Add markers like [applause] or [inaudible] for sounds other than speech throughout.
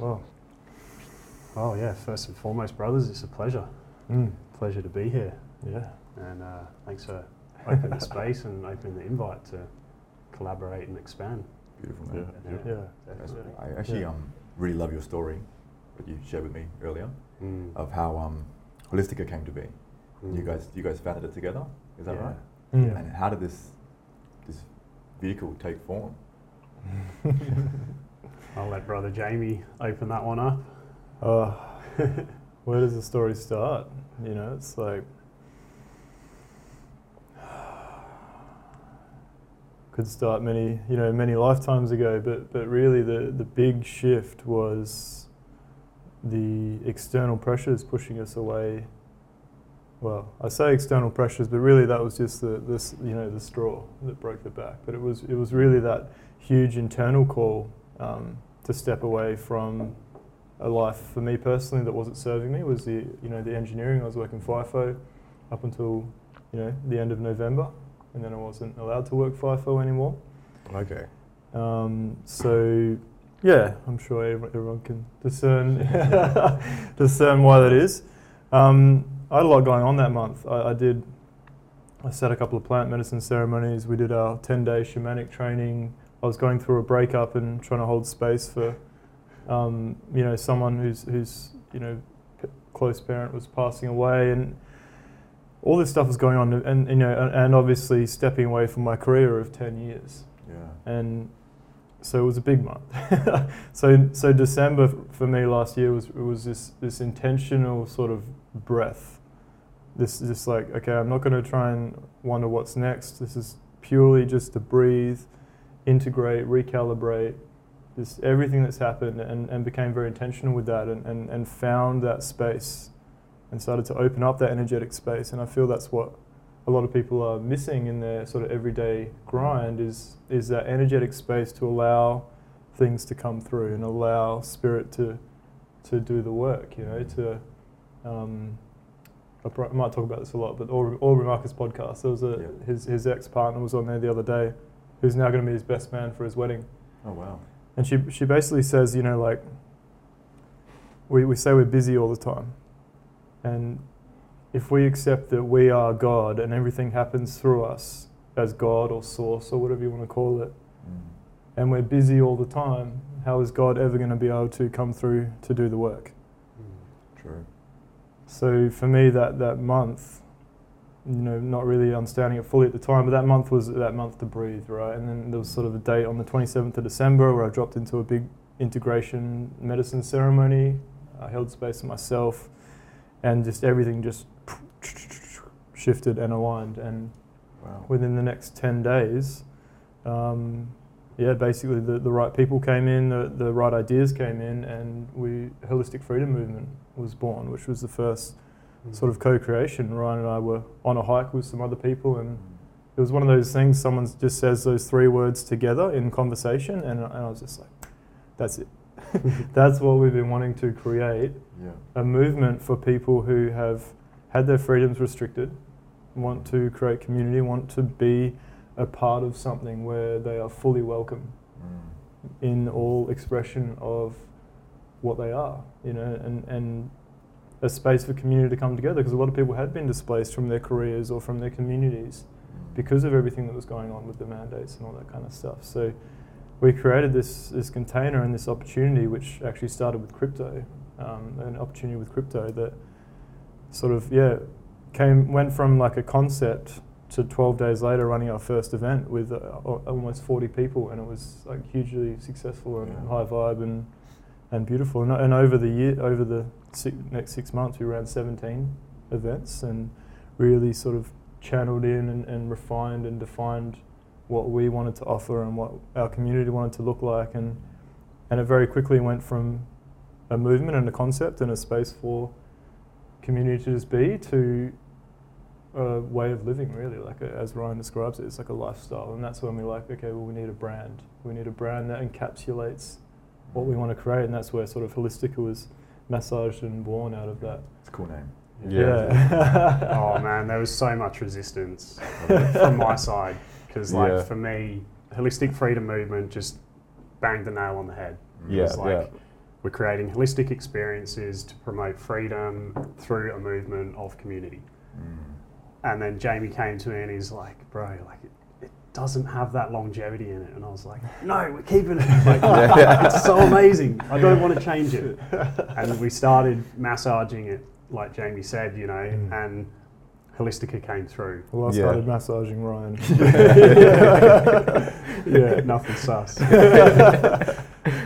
Well, Oh yeah, first and foremost, brothers, it's a pleasure. mm, Pleasure to be here, yeah. and uh, thanks for opening the space and opening the invite to collaborate and expand. Beautiful, Yeah. man. Yeah. That's- definitely. I actually Yeah. um, really love your story that you shared with me earlier Mm, of how um, Holistika came to be. mm. You guys, you guys founded it together. Is that Yeah. right? Mm. And how did this this vehicle take form? [laughs] I'll let brother Jaime open that one up. Uh, [laughs] where does the story start? You know, it's like [sighs] could start many, you know, many lifetimes ago. But but really, the the big shift was the external pressures pushing us away. Well, I say external pressures, but really that was just the this you know the straw that broke the back. But it was it was really that huge internal call um, to step away from a life for me personally that wasn't serving me was the you know the engineering. I was working FIFO up until you know the end of November, and then I wasn't allowed to work FIFO anymore. Okay. Um, so yeah, I'm sure everyone, can discern [laughs] discern why that is. Um, I had a lot going on that month. I, I did. I set a couple of plant medicine ceremonies. We did our 10 day shamanic training. I was going through a breakup and trying to hold space for, um, you know, someone who's who's you know, p- close parent was passing away, and all this stuff was going on. And you know, and, and obviously stepping away from my career of 10 years Yeah. and so it was a big month. [laughs] so so December for me last year was it was this this intentional sort of breath. This this like okay, I'm not going to try and wonder what's next. This is purely just to breathe, integrate, recalibrate. This everything that's happened and, and became very intentional with that and, and, and found that space and started to open up that energetic space and I feel that's what a lot of people are missing in their sort of everyday grind is is that energetic space to allow things to come through and allow spirit to to do the work. You know, to um, I might talk about this a lot, but Aubrey, Aubrey Marcus podcast. There was a Yeah. his his ex partner was on there the other day, who's now going to be his best man for his wedding. Oh wow. And she she basically says, you know, like we, we say we're busy all the time. And if we accept that we are God and everything happens through us as God or source or whatever you want to call it, Mm. and we're busy all the time, how is God ever going to be able to come through to do the work? Mm. True. So for me, that, that month, you know, not really understanding it fully at the time, but that month was that month to breathe, right? And then there was sort of a date on the 27th of December where I dropped into a big integration medicine ceremony. I held space for myself, and just everything just [sniffs] shifted and aligned. And Wow. within the next 10 days, um, yeah, basically the, the right people came in, the, the right ideas came in, and we Holistic Freedom Movement was born, which was the first. Sort of co-creation. Ryan and I were on a hike with some other people, and Mm. it was one of those things. Someone just says those three words together in conversation, and, and I was just like, "That's it. [laughs] [laughs] That's what we've been wanting to create." Yeah. a movement for people who have had their freedoms restricted, want to create community, want to be a part of something where they are fully welcome Mm. in all expression of what they are, you know, and, and a space for community to come together because a lot of people had been displaced from their careers or from their communities Mm. because of everything that was going on with the mandates and all that kind of stuff. So we created this this container and this opportunity, which actually started with crypto, um, an opportunity with crypto that sort of yeah came went from like a concept to 12 days later running our first event with uh, almost 40 people and it was like hugely successful and Yeah. high vibe and and beautiful and, and over the year over the six, next six months we ran 17 events and really sort of channeled in and, and refined and defined what we wanted to offer and what our community wanted to look like. And and it very quickly went from a movement and a concept and a space for community to just be to a way of living really like a, as Ryan describes it it's like a lifestyle. And that's when we're like okay well we need a brand. We need a brand that encapsulates what we want to create. And that's where sort of holistika was massaged and born out of that It's a cool name. yeah, oh man, there was so much resistance [laughs] from my side because, like, Yeah. for me, holistic freedom movement just banged the nail on the head. Yeah, It's like, yeah. we're creating holistic experiences to promote freedom through a movement of community. Mm. And then Jaime came to me and he's like, bro, like it, it doesn't have that longevity in it. And I was like, no, we're keeping it. [laughs] Like, it's so amazing. I don't want to change it. And we started massaging it, like Jaime said, you know, Mm. and Holistika came through. Well, I Yeah. started massaging Ryan. [laughs] [laughs] yeah, nothing sus.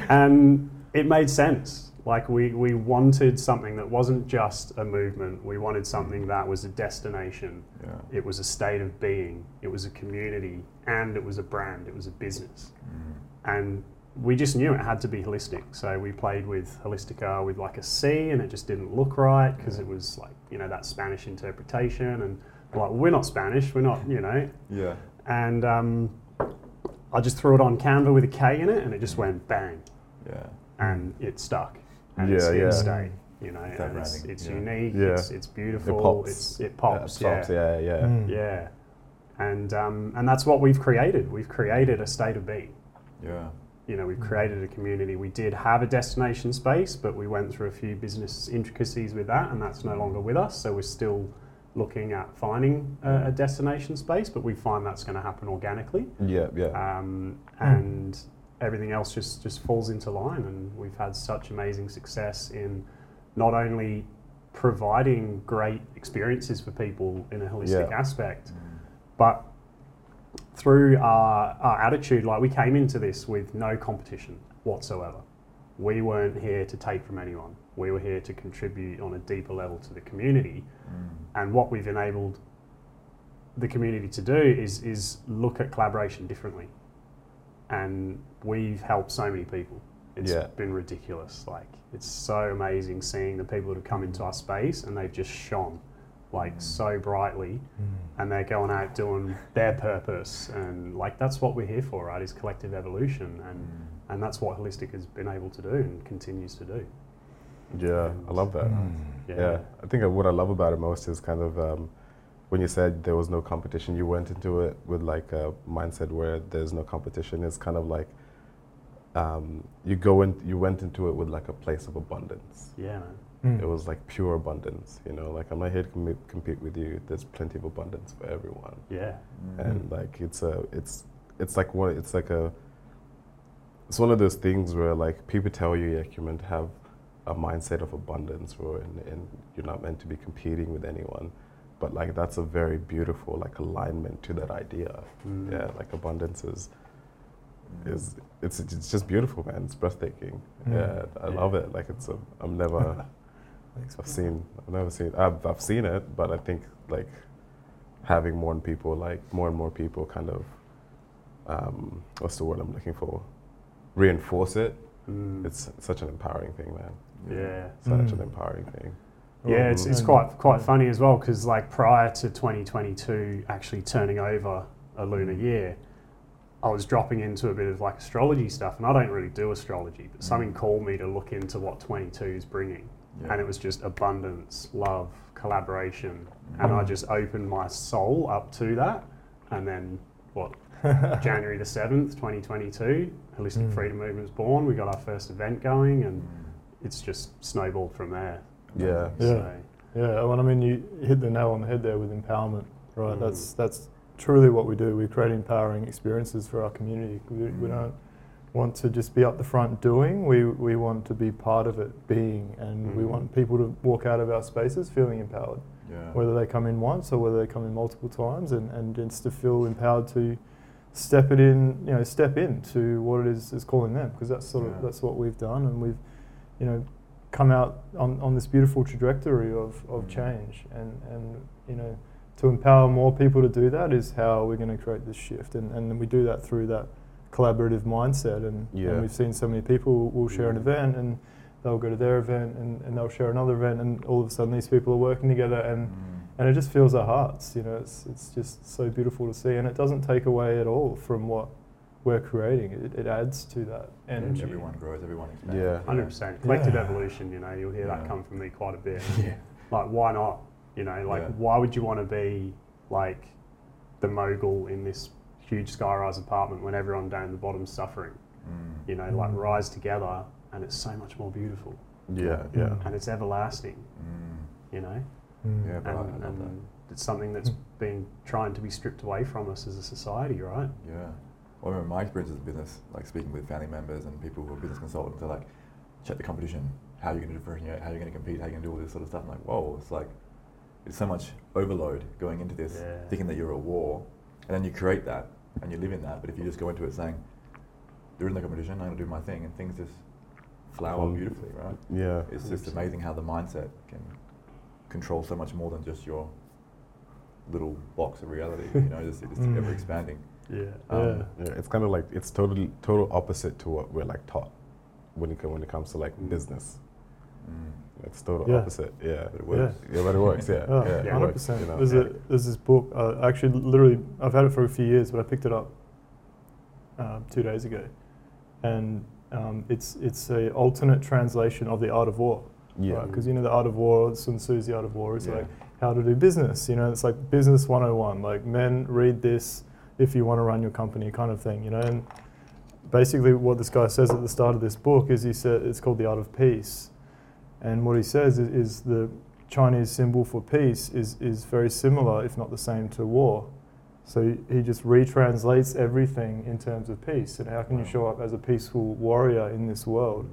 and it made sense. Like we, we wanted something that wasn't just a movement. We wanted something that was a destination. Yeah. It was a state of being. It was a community, and it was a brand. It was a business. Mm. And we just knew it had to be holistic. So we played with Holistica with like a C, and it just didn't look right because it was like you know that Spanish interpretation. And like we're not Spanish. We're not you know Yeah. and um, I just threw it on Canva with a K in it, and it just went bang, Yeah. and it stuck, and Yeah, it's here yeah. to stay. You know, and it's, it's yeah. unique, Yeah. it's, it's beautiful, It pops. it's it pops, yeah, yeah, pops, yeah, yeah. Mm. yeah. And um, and that's what we've created. We've created a state of being. Yeah. You know, we've Mm. created a community. We did have a destination space, but we went through a few business intricacies with that, and that's no longer with us. So we're still looking at finding a, a destination space, but we find that's going to happen organically. Yeah, yeah. um, and everything else just just falls into line. And we've had such amazing success in not only providing great experiences for people in a holistic Yeah. aspect, Mm. but through our, our attitude, like we came into this with no competition whatsoever. We weren't here to take from anyone. We were here to contribute on a deeper level to the community. Mm. And what we've enabled the community to do is, is look at collaboration differently. And we've helped so many people. It's Yeah. been ridiculous. Like, it's so amazing seeing the people that have come into our space and they've just shone like Mm. so brightly Mm. and they're going out doing their purpose. And like, that's what we're here for, right? Is collective evolution. And, Mm. and that's what Holistic has been able to do and continues to do. Yeah, I love that. Mm. Yeah. I think what I love about it most is kind of um, when you said there was no competition, you went into it with like a mindset where there's no competition. It's kind of like um, you go in, you went into it with like a place of abundance. Yeah, man. Mm. It was like pure abundance, you know. Like I'm not here to com- compete with you. There's plenty of abundance for everyone, Yeah. Mm. and like it's a, it's, it's like one, it's like a, it's one of those things where like people tell you like you're meant to have a mindset of abundance, or and, and you're not meant to be competing with anyone, but like that's a very beautiful like alignment to that idea. Mm. Yeah, like abundance is is it's it's just beautiful, man. It's breathtaking. Mm. Yeah, I Yeah. love it. Like it's a, I'm never. [laughs] I've seen. I've never seen. I've I've seen it, but I think like having more and people, like more and more people, kind of. Um, what's the word I'm looking for? Reinforce it. Mm. It's such an empowering thing, man. yeah. Such an Mm. empowering thing. Yeah, it's, it's And- quite quite funny as well because like prior to 2022 actually turning over a lunar year, I was dropping into a bit of like astrology stuff, and I don't really do astrology, but something Mm. called me to look into what 22 is bringing, Yeah. and it was just abundance, love, collaboration, and I Mm. just opened my soul up to that, and then what [laughs] January the 7th, 2022, Holistic Mm. Freedom Movement was born. We got our first event going, and Mm. it's just snowballed from there. Yeah. Yeah. So, Yeah, well, I mean, you hit the nail on the head there with empowerment, right? Mm. That's that's truly what we do. We create empowering experiences for our community. We, we Mm. don't want to just be up the front doing. We we want to be part of it, being, and we Mm. want people to walk out of our spaces feeling empowered, Yeah. whether they come in once or whether they come in multiple times, and and just to feel empowered to step it in, you know, step into what it is is calling them, because that's sort Yeah. of that's what we've done, and we've, you know, come out on, on this beautiful trajectory of, of Mm. change and, and you know to empower more people to do that is how we're going to create this shift and, and we do that through that collaborative mindset and, Yeah. and we've seen so many people will share an Mm. event and they'll go to their event and, and they'll share another event and all of a sudden these people are working together and, Mm. and it just fills our hearts you know it's, it's just so beautiful to see and it doesn't take away at all from what we're creating it, it adds to that energy Everyone grows, everyone expands. Yeah. Hundred percent. Collective Yeah. evolution, you know, you'll hear that come from me quite a bit. [laughs] Yeah. Like, why not? You know, like, Yeah. why would you want to be like the mogul in this huge skyrise apartment when everyone down the bottom's suffering? Mm. You know, like Mm. rise together and it's so much more beautiful Yeah, yeah. Mm. and it's everlasting. Mm. You know, Mm. Yeah, bro, I and, and it's something that's been trying to be stripped away from us as a society, right? Yeah. Well, I remember my experiences in business, like speaking with family members and people who are business consultants, they're like, check the competition. How are you going to differentiate? How are you going to compete? How are you going to do all this sort of stuff? I'm like, whoa, it's like, it's so much overload going into this, Yeah. thinking that you're at war. And then you create that and you live in that. But if you just go into it saying, there is no competition, I'm going to do my thing, and things just flower beautifully, right? Yeah. It's just amazing how the mindset can control so much more than just your little box of reality. You know, it's, it's [laughs] Mm. ever expanding. Yeah. Um, Yeah, it's kind of like it's totally total opposite to what we're like taught when it when it comes to like Mm. business. Mm. It's total Yeah. opposite. Yeah, But it Yeah. works. yeah, but it works. Yeah, Oh, yeah, it Yeah. works, percent. you know. There's a there's this book. Uh, actually, literally, I've had it for a few years, but I picked it up uh, two days ago, and um, it's it's a alternate translation of the Art of War. Yeah, Because you know the Art of War, Sun Tzu's The Art of War is Yeah. like how to do business. You know, it's like business 101. Like men read this if you want to run your company, kind of thing. You know, and basically what this guy says at the start of this book is he said it's called the Art of Peace, and what he says is, is the Chinese symbol for peace is is very similar, if not the same, to war. So he- he just retranslates everything in terms of peace and how can you show up as a peaceful warrior in this world.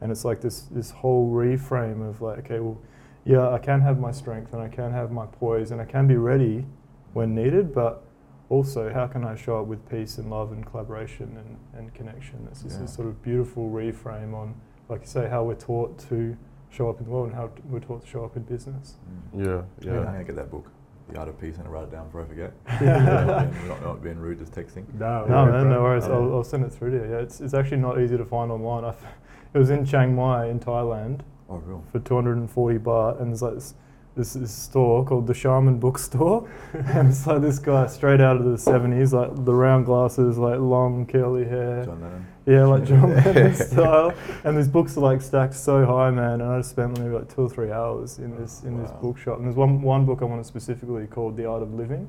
And it's like this this whole reframe of like, okay, well, yeah, I can have my strength and I can have my poise and I can be ready when needed, but also how can I show up with peace and love and collaboration and, and connection? It's just Yeah. this sort of beautiful reframe on, like you say, how we're taught to show up in the world and how t- we're taught to show up in business. Mm. yeah, Yeah. I'm yeah. going to get that book, The Art of Peace, and I write it down before I forget. [laughs] Yeah. And not, not being rude, just texting. No, No, yeah, man, no worries. I'll, I'll send it through to you. Yeah, it's, it's actually not easy to find online. I f- [laughs] it was in Chiang Mai in Thailand Oh, real? for 240 baht, and there's like this, this, this store called the Shaman Bookstore, [laughs] and it's like this guy straight out of the 70s, like the round glasses, like long curly hair, John Lennon. yeah, like [laughs] John Lennon style. And these books are like stacked so high, man. And I just spent maybe like two or three hours in this in this bookshop. And there's one one book I wanted specifically called The Art of Living,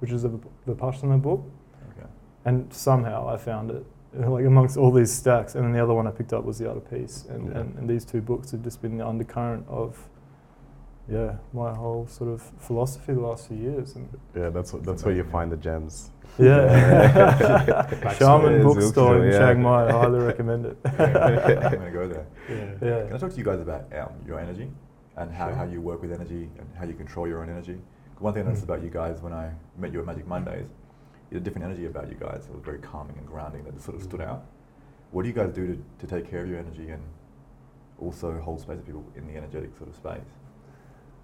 which is a Vipassana book Okay. and somehow I found it [laughs] like amongst all these stacks. And then the other one I picked up was The Art of Peace, and, Yeah. and, and these two books have just been the undercurrent of yeah my whole sort of philosophy the last few years. And Yeah, that's what, that's where you find the gems. yeah, [laughs] [laughs] Shaman Bookstore in yeah. Chiang Mai. I highly recommend it. [laughs] Yeah, I'm going to go there. Yeah. yeah. Can I talk to you guys about um, your energy and how, Sure. how you work with energy and how you control your own energy? One thing I noticed Mm. about you guys when I met you at Magic Mondays, you had a different energy about you guys. It was very calming and grounding that sort of stood out. What do you guys do to, to take care of your energy and also hold space for people in the energetic sort of space?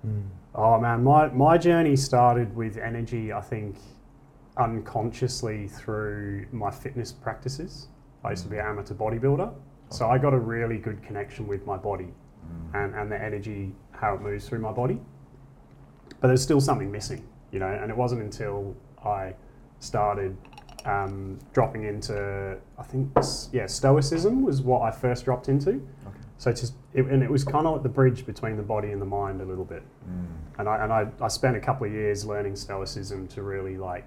Mm. Oh man, my, my journey started with energy, I think, unconsciously through my fitness practices. I used to be an amateur bodybuilder, so I got a really good connection with my body Mm. and, and the energy, how it moves through my body. But there's still something missing, you know, and it wasn't until I started um, dropping into, I think, yeah, Stoicism was what I first dropped into. Okay. So just, it, and it was kind of like the bridge between the body and the mind a little bit. Mm. And I, and I, I spent a couple of years learning Stoicism to really like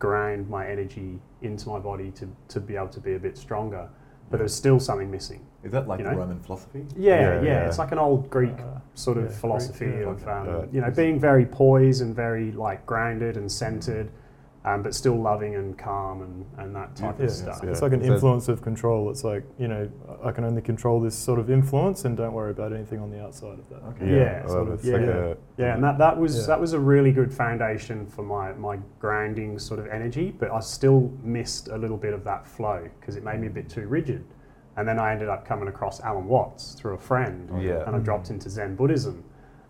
grind my energy into my body to, to be able to be a bit stronger. But there's still something missing. Is that like You the know? Roman philosophy? Yeah, Yeah, yeah, yeah. It's like an old Greek Uh, sort of yeah, Greek, philosophy yeah. of um, Yeah. you know being very poised and very like grounded and centered, um, but still loving and calm and, and that type Yeah, of it's, stuff. yeah. it's like an So- influence of control. It's like you know, I can only control this sort of influence, and don't worry about anything on the outside of that. Okay. Yeah, well, sort of, yeah, like yeah. a- Yeah, and that, that was Yeah. that was a really good foundation for my, my grounding sort of energy, but I still missed a little bit of that flow because it made me a bit too rigid. And then I ended up coming across Alan Watts through a friend, Yeah. and I dropped into Zen Buddhism.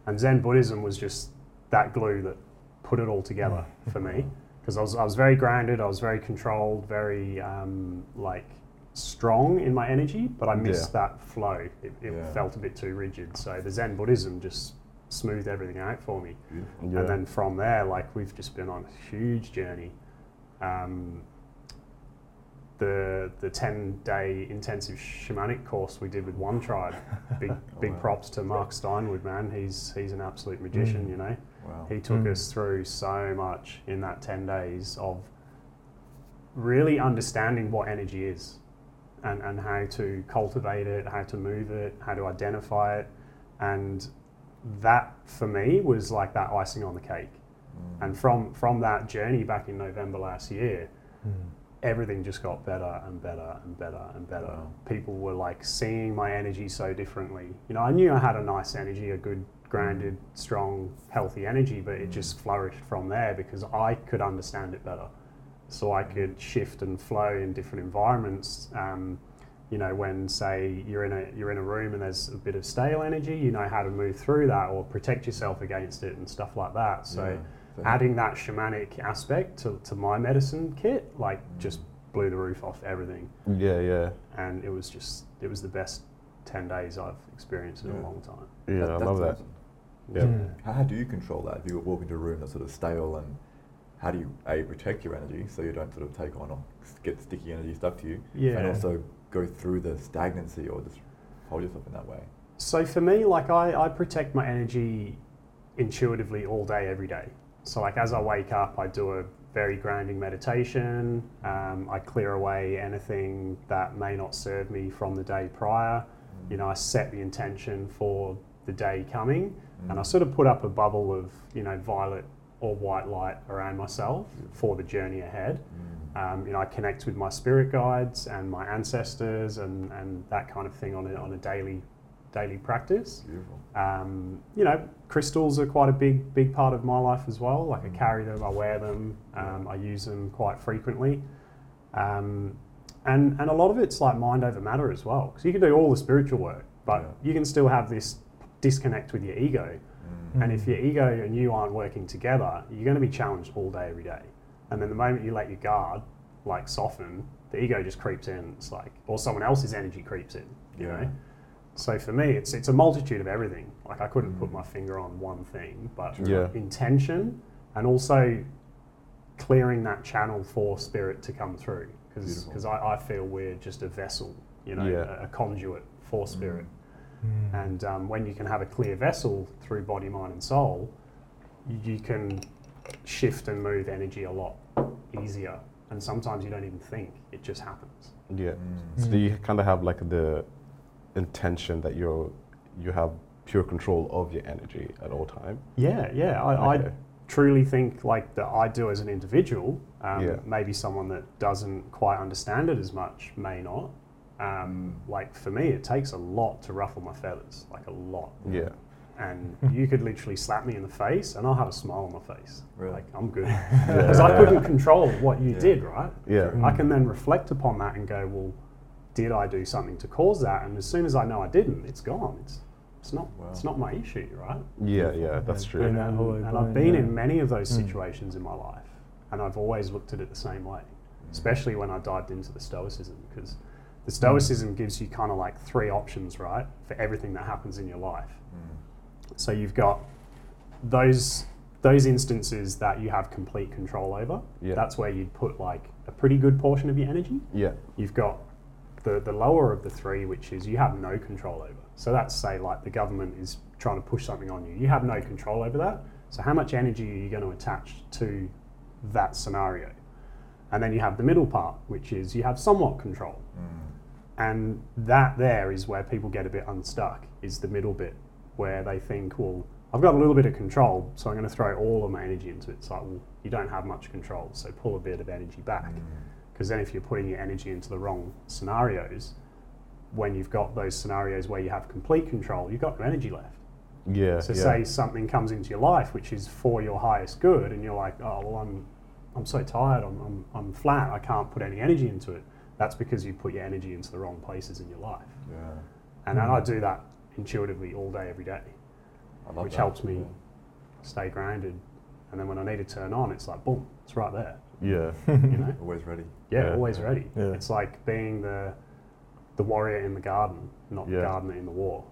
And Zen Buddhism was just that glue that put it all together for me because I was, I was very grounded, I was very controlled, very um, like strong in my energy, but I missed that flow. It, it Yeah. felt a bit too rigid. So the Zen Buddhism just smoothed everything out for me. Yeah. And then from there, like we've just been on a huge journey. Um, the the ten day intensive shamanic course we did with One Tribe. Big Oh, [laughs] big wow. props to Mark Steinwood, man. He's he's an absolute magician, Mm. you know. Wow. He took Mm. us through so much in that ten days of really understanding what energy is. and, and how to cultivate it, how to move it, how to identify it. And that for me was like that icing on the cake. Mm. And from, from that journey back in November last year, Mm. everything just got better and better and better and better. Wow. People were like seeing my energy so differently. You know, I knew I had a nice energy, a good, grounded, strong, healthy energy, but it Mm. just flourished from there because I could understand it better. So I could shift and flow in different environments. Um, you know, when say you're in a you're in a room and there's a bit of stale energy, you know how to move through that or protect yourself against it and stuff like that. So Yeah. Adding that shamanic aspect to, to my medicine kit like Mm. just blew the roof off everything Yeah, yeah, and it was just it was the best 10 days i've experienced in Yeah. a long time yeah. I love that. Awesome. Yeah. Mm. How, how do you control that? If you walk into a room that's sort of stale, and how do you a protect your energy so you don't sort of take on or get sticky energy stuck to you, yeah and also go through the stagnancy or just hold yourself in that way? so for me like I, I protect my energy intuitively all day every day so like as i wake up i do a very grounding meditation um, i clear away anything that may not serve me from the day prior you know i set the intention for the day coming Mm. and I sort of put up a bubble of you know violet or white light around myself for the journey ahead. Mm. Um, you know, I connect with my spirit guides and my ancestors and, and that kind of thing on a, on a daily daily practice. Um, you know, crystals are quite a big big part of my life as well. Like I Mm. carry them, I wear them, um, I use them quite frequently. Um, and, and a lot of it's like mind over matter as well. Because you can do all the spiritual work, but Yeah. you can still have this disconnect with your ego. Mm. And if your ego and you aren't working together, you're going to be challenged all day, every day. And then the moment you let your guard like soften, the ego just creeps in. It's like, or someone else's energy creeps in. You Yeah. know. So for me, it's it's a multitude of everything. Like I couldn't put Mm. my finger on one thing, but Yeah. intention and also clearing that channel for spirit to come through. Because. I, I feel we're just a vessel, you know, Yeah. a, a conduit for spirit. Mm. And um, when you can have a clear vessel through body, mind, and soul, you can shift and move energy a lot easier. And sometimes you don't even think, it just happens. Yeah. Mm. So do you kind of have like the intention that you're you have pure control of your energy at all time? Yeah, yeah. I, Okay. I truly think like that I do as an individual. Um, Yeah. Maybe someone that doesn't quite understand it as much may not. Um, like for me, it takes a lot to ruffle my feathers, like a lot. Yeah. and you could literally slap me in the face and I'll have a smile on my face. Really? Like, I'm good. [laughs] Because I couldn't control what you Yeah. did, right? Yeah. I can then reflect upon that and go, well, did I do something to cause that? And as soon as I know I didn't, it's gone. It's, it's, not, Wow. it's not my issue, right? Yeah, yeah, that's true. And And, that and I've been yeah. in many of those Mm. situations in my life, and I've always looked at it the same way, especially when I dived into the Stoicism, because the Stoicism gives you kind of like three options, right, for everything that happens in your life. Mm. So you've got those those instances that you have complete control over. Yeah. That's where you'd put like a pretty good portion of your energy. Yeah. You've got the, the lower of the three, which is you have no control over. So that's say like the government is trying to push something on you. You have no control over that. So how much energy are you going to attach to that scenario? And then you have the middle part, which is you have somewhat control. Mm. And that there is where people get a bit unstuck, is the middle bit, where they think, well, I've got a little bit of control, so I'm going to throw all of my energy into it. It's like, well, you don't have much control, so pull a bit of energy back. Mm. Because then if you're putting your energy into the wrong scenarios, when you've got those scenarios where you have complete control, you've got no energy left. Yeah. So yeah. say something comes into your life which is for your highest good, and you're like, oh well, I'm, I'm so tired, I'm, I'm, I'm flat, I can't put any energy into it. That's because you put your energy into the wrong places in your life. Yeah. And then Mm. I do that intuitively all day, every day, I love which that. helps me Yeah. stay grounded. And then when I need to turn on, it's like boom, it's right there. yeah. You [laughs] know, Always ready. yeah, Yeah. always ready. Yeah. It's like being the the warrior in the garden, not the gardener in the war.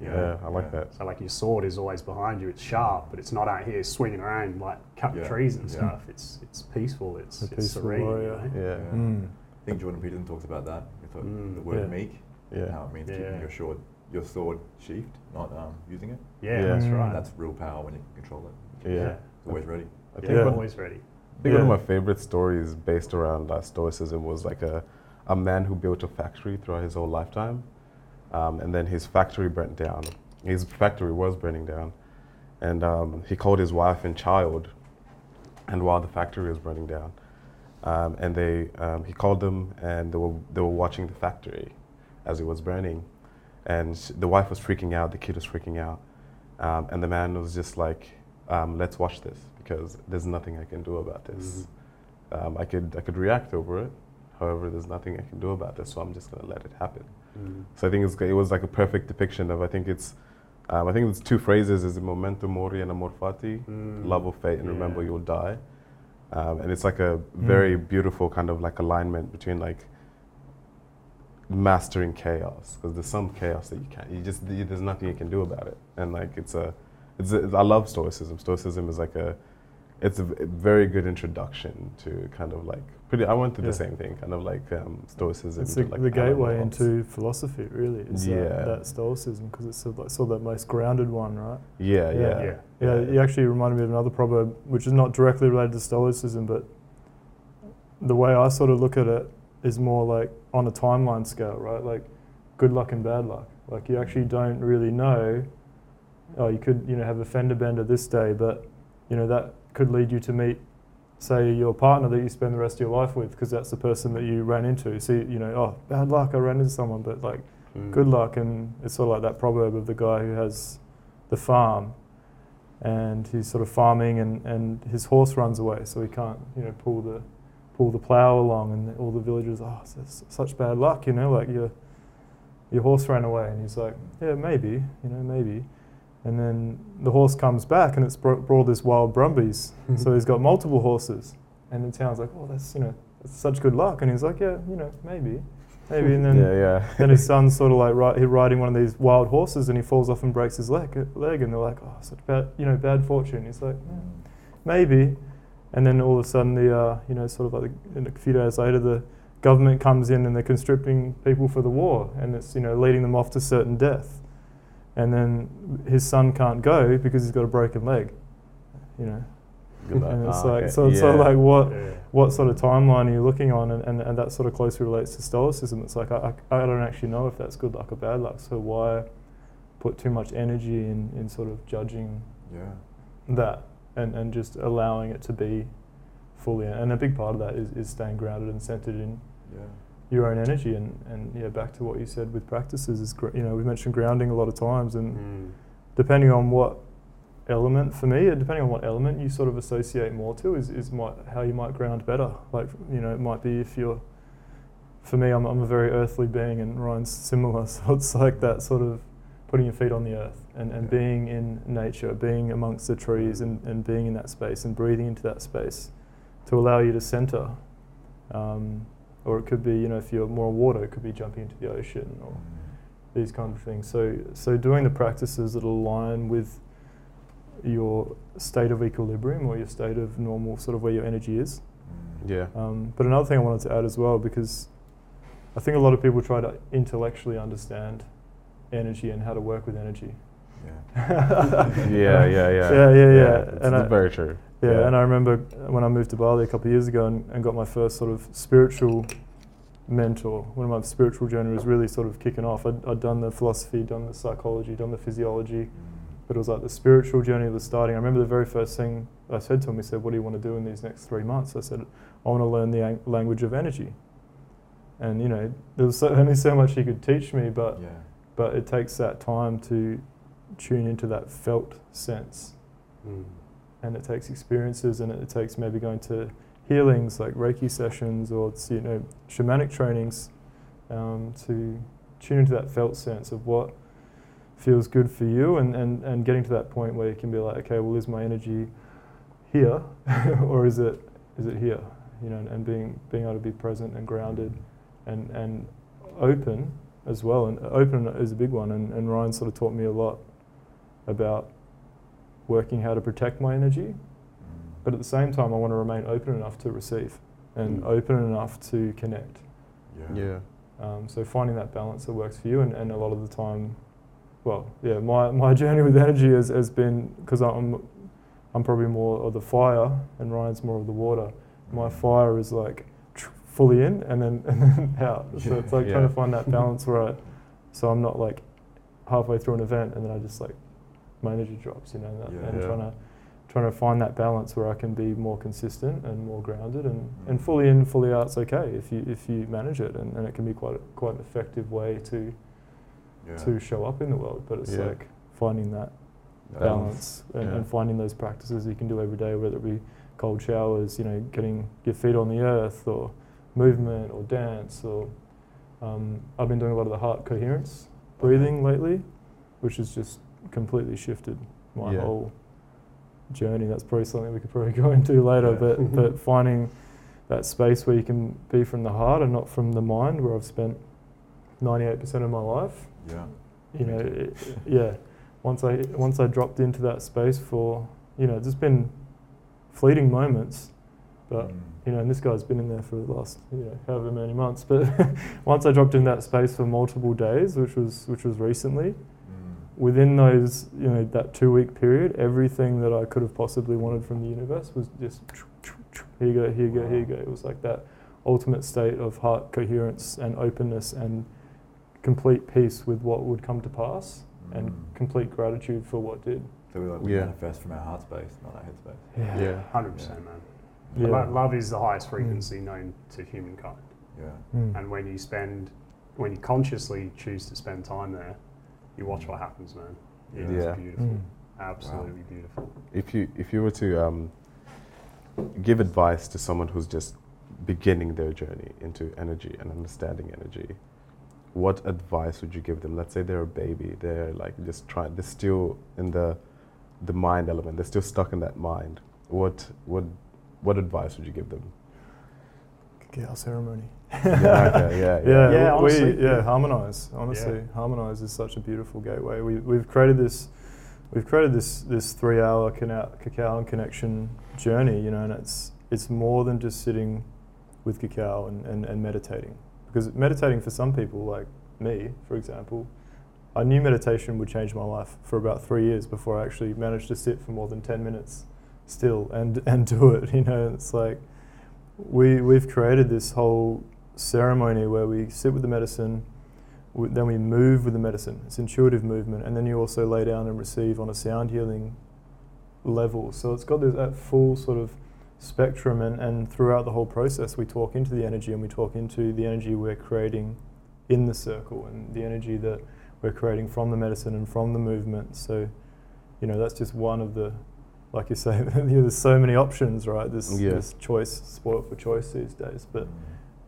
Yeah, I like that. So like your sword is always behind you. It's sharp, but it's not out here swinging around like cutting Yeah, trees and yeah. stuff. It's it's peaceful. It's, it's peaceful serene. you warrior. know? Yeah. Yeah. Mm. I think Jordan Peterson talks about that with the, Mm. the word Yeah. meek, Yeah. how it means Yeah. keeping your sword, your sword sheathed, not um, using it. Yeah, Yeah. that's Mm. right. That's real power when you can control it. Yeah. It's always ready. I think, Yeah. one, always ready. I think one of my favorite stories based around uh, stoicism was like a, a man who built a factory throughout his whole lifetime, um, and then his factory burnt down. His factory was burning down, and um, he called his wife and child, and while the factory was burning down, um, and they um, he called them and they were they were watching the factory as it was burning, and the wife was freaking out, the kid was freaking out, um, and the man was just like, um, "Let's watch this because there's nothing I can do about this. Um, I could I could react over it, however, there's nothing I can do about this, so I'm just gonna let it happen." Mm. So I think it's, it was like a perfect depiction of I think it's um, I think it's two phrases is memento mori and amor fati, Mm. love of fate and remember you'll die. Um, and it's like a very beautiful kind of like alignment between like mastering chaos because there's some chaos that you can't you just there's nothing you can do about it. And like it's a it's a, I love stoicism. Stoicism is like a it's a v- very good introduction to kind of like pretty I went through the same thing kind of like um, stoicism It's the, like the gateway into philosophy, really. It's Yeah. that, that stoicism because it's sort of, like, sort of that most grounded one, right? yeah yeah Yeah. Yeah. Yeah, you actually reminded me of another proverb, which is not directly related to Stoicism, but the way I sort of look at it is more like on a timeline scale, right? Like good luck and bad luck. Like you actually don't really know. Oh, you could you know have a fender bender this day, but you know that could lead you to meet, say, your partner that you spend the rest of your life with, because that's the person that you ran into. So you know, oh, bad luck, I ran into someone, but like Mm. good luck and it's sort of like that proverb of the guy who has the farm and he's sort of farming and, and his horse runs away so he can't you know pull the pull the plow along and all the villagers oh it's such bad luck you know like your your horse ran away and he's like yeah maybe you know maybe and then the horse comes back and it's brought, brought this wild brumbies. Mm-hmm. So he's got multiple horses. And the town's like oh that's you know that's such good luck. And he's like yeah you know maybe maybe. And then [laughs] yeah yeah. then his son's sort of like ri- riding one of these wild horses and he falls off and breaks his leg, uh, leg. And they're like, oh, such bad, you know, bad fortune. He's like, "Yeah, maybe. And then all of a sudden, the, uh, you know, sort of like the, a few days later, the government comes in and they're conscripting people for the war. And it's, you know, leading them off to certain death. And then his son can't go because he's got a broken leg, you know. Good luck. [laughs] And it's Ah, like, okay. so it's sort of Yeah. like what, Yeah. what sort of timeline are you looking on and, and, and that sort of closely relates to stoicism it's like I, I, I don't actually know if that's good luck or bad luck so why put too much energy in, in sort of judging Yeah. that and, and just allowing it to be fully and a big part of that is, is staying grounded and centered in Yeah. Your own energy and, and yeah back to what you said with practices is you know we've mentioned grounding a lot of times and Mm. depending on what element for me depending on what element you sort of associate more to is, is might, how you might ground better like you know it might be if you're for me I'm, I'm a very earthly being and Ryan's similar [laughs] so it's like that sort of putting your feet on the earth and, and Yeah. being in nature being amongst the trees and, and being in that space and breathing into that space to allow you to center um, or it could be you know if you're more water it could be jumping into the ocean or these kind of things. So, so doing the practices that align with your state of equilibrium or your state of normal, sort of where your energy is. yeah Um, but another thing I wanted to add as well, because I think a lot of people try to intellectually understand energy and how to work with energy. Yeah. [laughs] yeah yeah yeah Yeah, yeah, yeah. it's, And it's I- very true Yeah, and I remember when I moved to Bali a couple of years ago and, and got my first sort of spiritual mentor. When my spiritual journey was really sort of kicking off, I'd, I'd done the philosophy, done the psychology, done the physiology, but it was like the spiritual journey was starting. I remember the very first thing I said to him, he said, What do you want to do in these next three months? I said, I want to learn the ang- language of energy. And, you know, there was so, [laughs] only so much he could teach me, but, Yeah. but it takes that time to tune into that felt sense Mm. And it takes experiences and it, takes maybe going to healings like Reiki sessions or you know shamanic trainings um, to tune into that felt sense of what feels good for you and, and, and getting to that point where you can be like okay well is my energy here [laughs] or is it is it here? You know and, and being being able to be present and grounded and and open as well. And open is a big one. And, and Ryan sort of taught me a lot about working how to protect my energy but at the same time, I want to remain open enough to receive and Mm. open enough to connect. Yeah. yeah Um, so finding that balance that works for you, and, and a lot of the time, well, yeah, my, my [laughs] journey with energy has, has been because I'm I'm probably more of the fire, and Ryan's more of the water. My fire is like tr- fully in and then [laughs] and then out. [laughs] So it's like trying to find that balance where I, so I'm not like halfway through an event and then I just like my energy drops, you know, that, Yeah. and Yeah. trying to trying to find that balance where I can be more consistent and more grounded and, and Mm. fully in, fully out's okay if you if you manage it and, and it can be quite a, quite an effective way to Yeah. to show up in the world. But it's like finding that balance and, and finding those practices you can do every day, whether it be cold showers, you know, getting your feet on the earth, or movement, or dance, or um, I've been doing a lot of the heart coherence breathing lately, which is just completely shifted my Yeah. whole journey. That's probably something we could probably [laughs] go into later, Yeah. but but [laughs] finding that space where you can be from the heart and not from the mind, where I've spent 98% of my life Yeah. you know, it, yeah. Once I once I dropped into that space for, you know, there's been fleeting moments, but Mm. you know, and this guy's been in there for the last, you know, however many months. But [laughs] once I dropped in that space for multiple days, which was which was recently. Within those, you know, that two week period, everything that I could have possibly wanted from the universe was just here you go, here you go, here you go. It was like that ultimate state of heart coherence and openness and complete peace with what would come to pass and Mm. complete gratitude for what did. So we like we Yeah. manifest from our heart space, not our head space. Yeah. Hundred percent, man. Yeah. Lo- Love is the highest frequency known to humankind, Yeah. Mm. and when you spend, when you consciously choose to spend time there, you watch what happens, man. It is Yeah. beautiful, Mm. absolutely beautiful. If you if you were to um, give advice to someone who's just beginning their journey into energy and understanding energy, what advice would you give them? Let's say they're a baby, they're like just trying, they're still in the the mind element, they're still stuck in that mind. What what what advice would you give them? Cacao ceremony. Yeah, okay, yeah, Yeah, [laughs] Yeah, we, honestly. yeah, harmonize. Honestly, Yeah. harmonize is such a beautiful gateway. We, we've created this, we've created this this three hour cacao and connection journey. You know, and it's it's more than just sitting with cacao and, and, and meditating. Because meditating for some people, like me, for example, I knew meditation would change my life for about three years before I actually managed to sit for more than ten minutes still and and do it. [laughs] You know, it's like we we've created this whole ceremony where we sit with the medicine, w- then we move with the medicine. It's intuitive movement, and then you also lay down and receive on a sound healing level. So it's got this, that full sort of spectrum, and, and throughout the whole process, we talk into the energy and we talk into the energy we're creating in the circle and the energy that we're creating from the medicine and from the movement. So, you know, that's just one of the, like you say, [laughs] there's so many options, right? This, Yeah. this choice, spoiled for choice these days. But.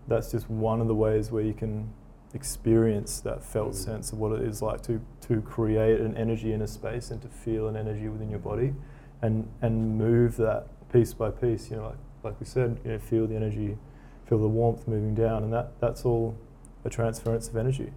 That's just one of the ways where you can experience that felt Mm. sense of what it is like to to create an energy in a space and to feel an energy within your body and and move that piece by piece you know like like we said you know feel the energy feel the warmth moving down and that that's all a transference of energy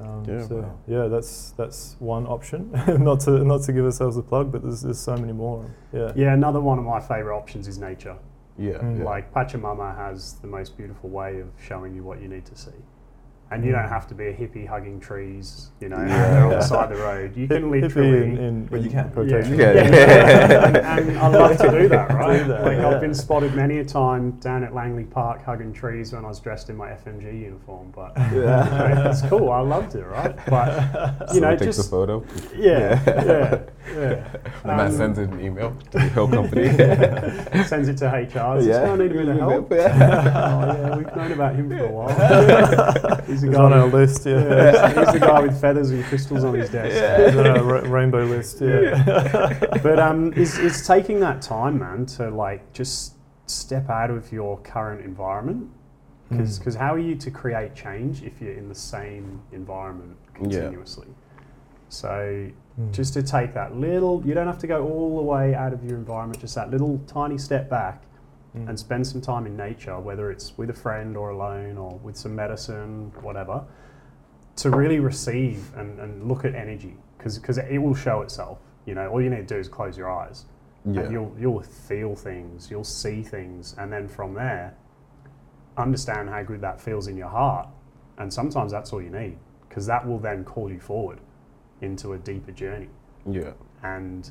um, Yeah, so wow. yeah that's that's one option [laughs] not to not to give ourselves a plug but there's, there's so many more yeah Yeah, another one of my favorite options is nature. Yeah, Mm. Like Pachamama has the most beautiful way of showing you what you need to see. And you don't have to be a hippie hugging trees, you know, Yeah. they're on the side of the road. You can Hippie literally. in, in, But you in can. quotation. Yeah. [laughs] and, and I love to do that, [laughs] right? Do that, like yeah. I've been spotted many a time down at Langley Park hugging trees when I was dressed in my FMG uniform. But Yeah. [laughs] it's cool. I loved it, right? But you Someone know, takes just a photo. yeah, yeah, yeah. The man Um, sends an email to the whole company. Sends it to HR. Says, Yeah. "Oh, I need a bit of help. Yeah. oh yeah, we've known about him for a while. He's a He's guy on our list, yeah. yeah, he's the guy with feathers and crystals on his desk. He's on our ra- rainbow list, yeah. [laughs] But um, it's, it's taking that time, man, to like just step out of your current environment. Because Mm. how are you to create change if you're in the same environment continuously? So Mm. just to take that little, you don't have to go all the way out of your environment, just that little tiny step back Mm. and spend some time in nature, whether it's with a friend or alone or with some medicine, whatever, to really receive and, and look at energy because it will show itself. You know, all you need to do is close your eyes Yeah. and you'll, you'll feel things, you'll see things, and then from there, understand how good that feels in your heart. And sometimes that's all you need because that will then call you forward into a deeper journey yeah. and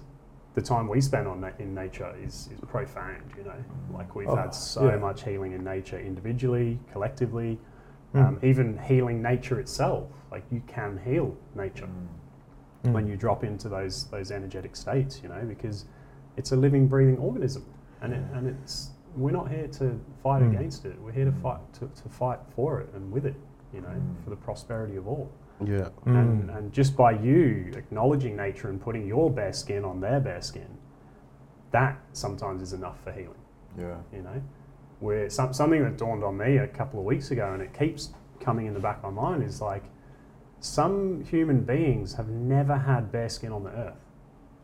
the time we spend on na- in nature is, is profound. You know, like we've Oh, had so yeah. much healing in nature, individually, collectively, Mm. um, even healing nature itself. Like you can heal nature Mm. when you drop into those those energetic states. You know, because it's a living, breathing organism, and it, and it's we're not here to fight Mm. against it. We're here to fight to, to fight for it and with it. You know, Mm. for the prosperity of all. Yeah. And, Mm. and just by you acknowledging nature and putting your bare skin on their bare skin, that sometimes is enough for healing. Yeah. You know, where some, something that dawned on me a couple of weeks ago, and it keeps coming in the back of my mind, is like some human beings have never had bare skin on the earth.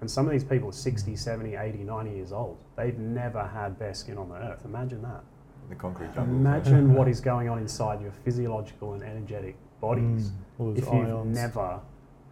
And some of these people are 60, 70, 80, 90 years old. They've never had bare skin on the earth. Imagine that. The concrete jungle. Imagine what is going on inside your physiological and energetic bodies Mm. All those if you've ions. never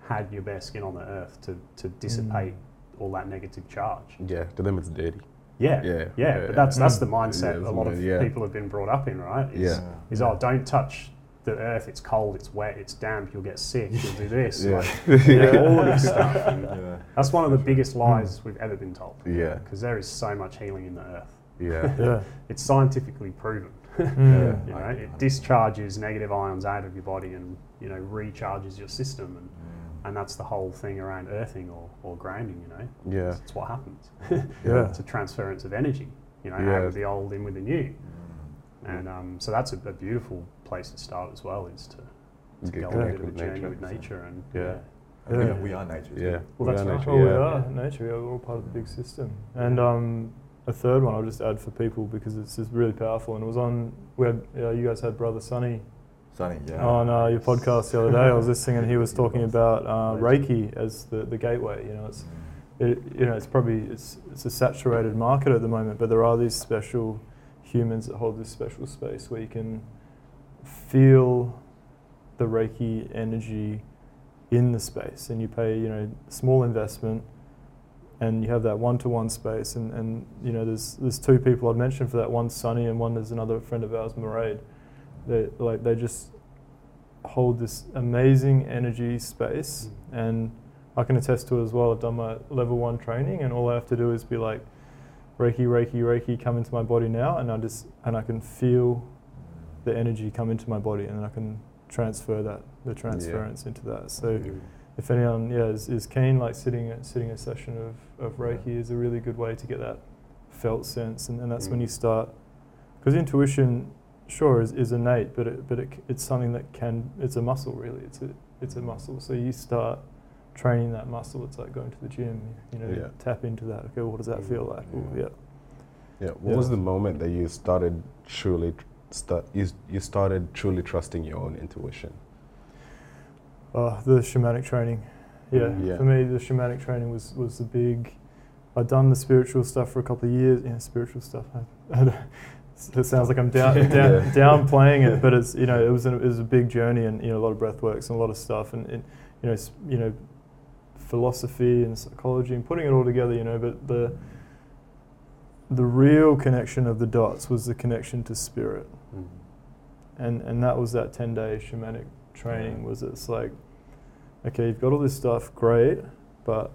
had your bare skin on the earth to, to dissipate Mm. all that negative charge. Yeah. To them, it's dirty. Yeah, Yeah, yeah, yeah, but that's that's Mm. the mindset Yeah, a lot of yeah. people have been brought up in, right? Is, Yeah. is oh, don't touch the earth. It's cold. It's wet. It's damp. You'll get sick. You'll do this. [laughs] Yeah. Like, [laughs] you know, all of this stuff. Yeah. [laughs] that's one of the biggest lies we've ever been told. Yeah. Because there is so much healing in the earth. Yeah. Yeah. It's scientifically proven. Mm. You know, it discharges negative ions out of your body and you know recharges your system, and, Mm. and that's the whole thing around earthing or, or grounding. You know, Yeah. it's what happens. [laughs] Yeah. it's a transference of energy. You know, Yeah. out of the old in with the new, Mm. and um, so that's a, a beautiful place to start as well. Is to, to Get go on a bit of a journey nature. with nature and Yeah. And we, Yeah. are, we are nature. Yeah. Well, that's We are right. nature, Oh, we yeah. are nature. We're all part of the big system. And um, a third one I'll just add for people because it's just really powerful. And it was on. We had uh, you guys had brother Sonny Sunny, yeah. on uh, your podcast the other day. I was listening and he was [laughs] talking about uh, Reiki as the, the gateway. You know, it's it, you know it's probably it's it's a saturated market at the moment, but there are these special humans that hold this special space where you can feel the Reiki energy in the space, and you pay you know small investment, and you have that one-to-one space, and, and you know there's there's two people I'd mentioned for that. One Sunny, and one there's another friend of ours, Mairead. They like they just hold this amazing energy space, mm. and I can attest to it as well. I've done my level one training, and all I have to do is be like, Reiki, Reiki, Reiki, come into my body now, and I just and I can feel the energy come into my body, and then I can transfer that the transference into that. So if anyone yeah is, is keen, like sitting a, sitting a session of, of Reiki is a really good way to get that felt sense, and, and that's when Mm. you start because intuition, sure, is, is innate, but it, but it, it's something that can it's a muscle really. It's a it's a muscle. So you start training that muscle. It's like going to the gym. You know, Yeah. tap into that. Okay, what does that feel like? Ooh, Yeah. yeah. Yeah. What Yeah. was the moment that you started truly tr- start you, you started truly trusting your own intuition? Uh, the shamanic training. Yeah. Mm, yeah. For me, the shamanic training was, was the big. I'd done the spiritual stuff for a couple of years. Yeah, spiritual stuff. I, I it sounds like I'm down, [laughs] down, Yeah. downplaying it, but it's you know it was an, it was a big journey and you know a lot of breath works and a lot of stuff and, and you know you know philosophy and psychology and putting it all together. You know, but the the real connection of the dots was the connection to spirit Mm. and and that was that 10 day shamanic training was it's like okay you've got all this stuff great but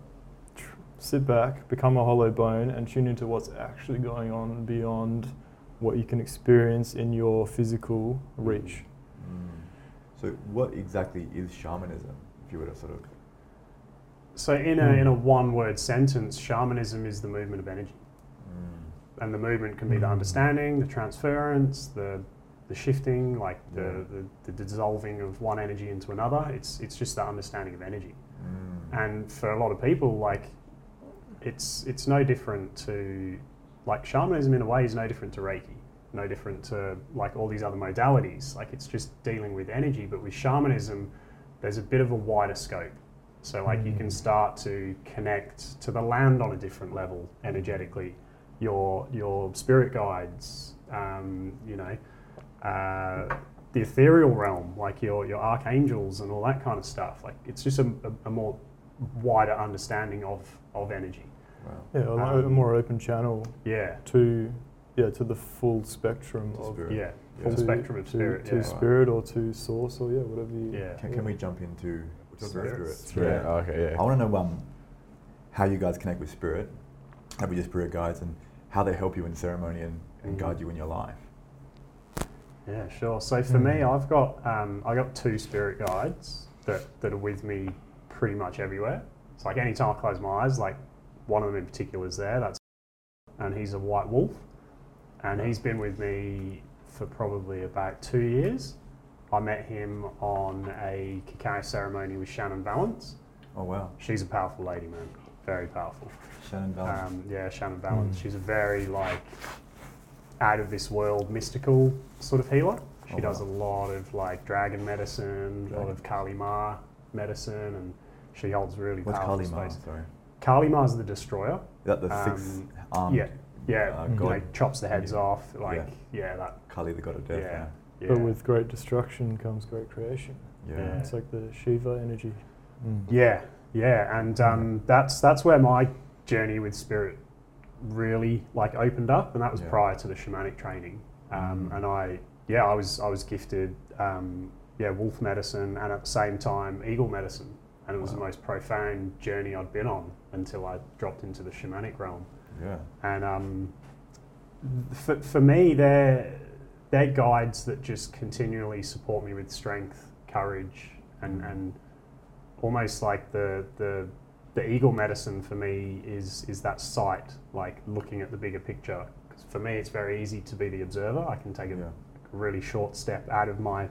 tr- sit back become a hollow bone and tune into what's actually going on beyond what you can experience in your physical reach Mm. So, what exactly is shamanism? If you were to sort of. So in a Mm. in a one word sentence, shamanism is the movement of energy. Mm. and the movement can be the Mm. understanding, the transference, the the shifting, like the, Yeah. the, the dissolving of one energy into another. It's it's just the understanding of energy. Mm. And for a lot of people, like it's it's no different to like shamanism in a way is no different to Reiki, no different to like all these other modalities. Like it's just dealing with energy, but with shamanism, there's a bit of a wider scope. So like you can Mm. start to connect to the land on a different level energetically. Your your spirit guides, um, you know, uh, the ethereal realm, like your your archangels and all that kind of stuff. Like it's just a, a, a more wider understanding of of energy. Wow. yeah a, lo- a Um, more open channel Yeah, to yeah to the full spectrum To of spirit. yeah, Yeah. full to- spectrum of spirit. to yeah. spirit or to source or yeah whatever you Yeah. Can, can we jump into we're talking about Spirit. spirit? Right. Okay. I want to know um, how you guys connect with spirit have with your spirit guides and how they help you in ceremony and, and Mm. guide you in your life. Yeah, sure. So for me, Mm. I've got um, I got two spirit guides that, that are with me pretty much everywhere. It's like anytime I close my eyes, like one of them in particular is there. That's and he's a white wolf, and he's been with me for probably about two years. I met him on a cacao ceremony with Shannon Valance. Oh wow, She's a powerful lady, man. Very powerful. Shannon Valance. Um, yeah, Shannon Valance. Mm. She's a very like out of this world mystical sort of healer. She Oh, does wow. a lot of like dragon medicine, a lot of Kali Ma medicine, and she holds really What's powerful Kali Ma? space. Sorry, Kali Ma's the destroyer. is that the six Um, armed? yeah, yeah. Uh, god, Like chops the heads Yeah. off. Like Yeah. yeah, that Kali, the god of death. yeah, yeah. But with great destruction comes great creation. Yeah. Yeah. It's like the Shiva energy. Mm. Yeah, yeah, and um, that's that's where my journey with spirit really like opened up, and that was Yeah. prior to the shamanic training. Um, Mm. And I, yeah, I was I was gifted, um, yeah, wolf medicine, and at the same time eagle medicine, and it was the most profound journey I'd been on until I dropped into the shamanic realm. Yeah. And um, for, for me, they're, they're guides that just continually support me with strength, courage, and, and almost like the, the, the eagle medicine for me is, is that sight, like looking at the bigger picture. for me, it's very easy to be the observer. I can take a Yeah. really short step out of my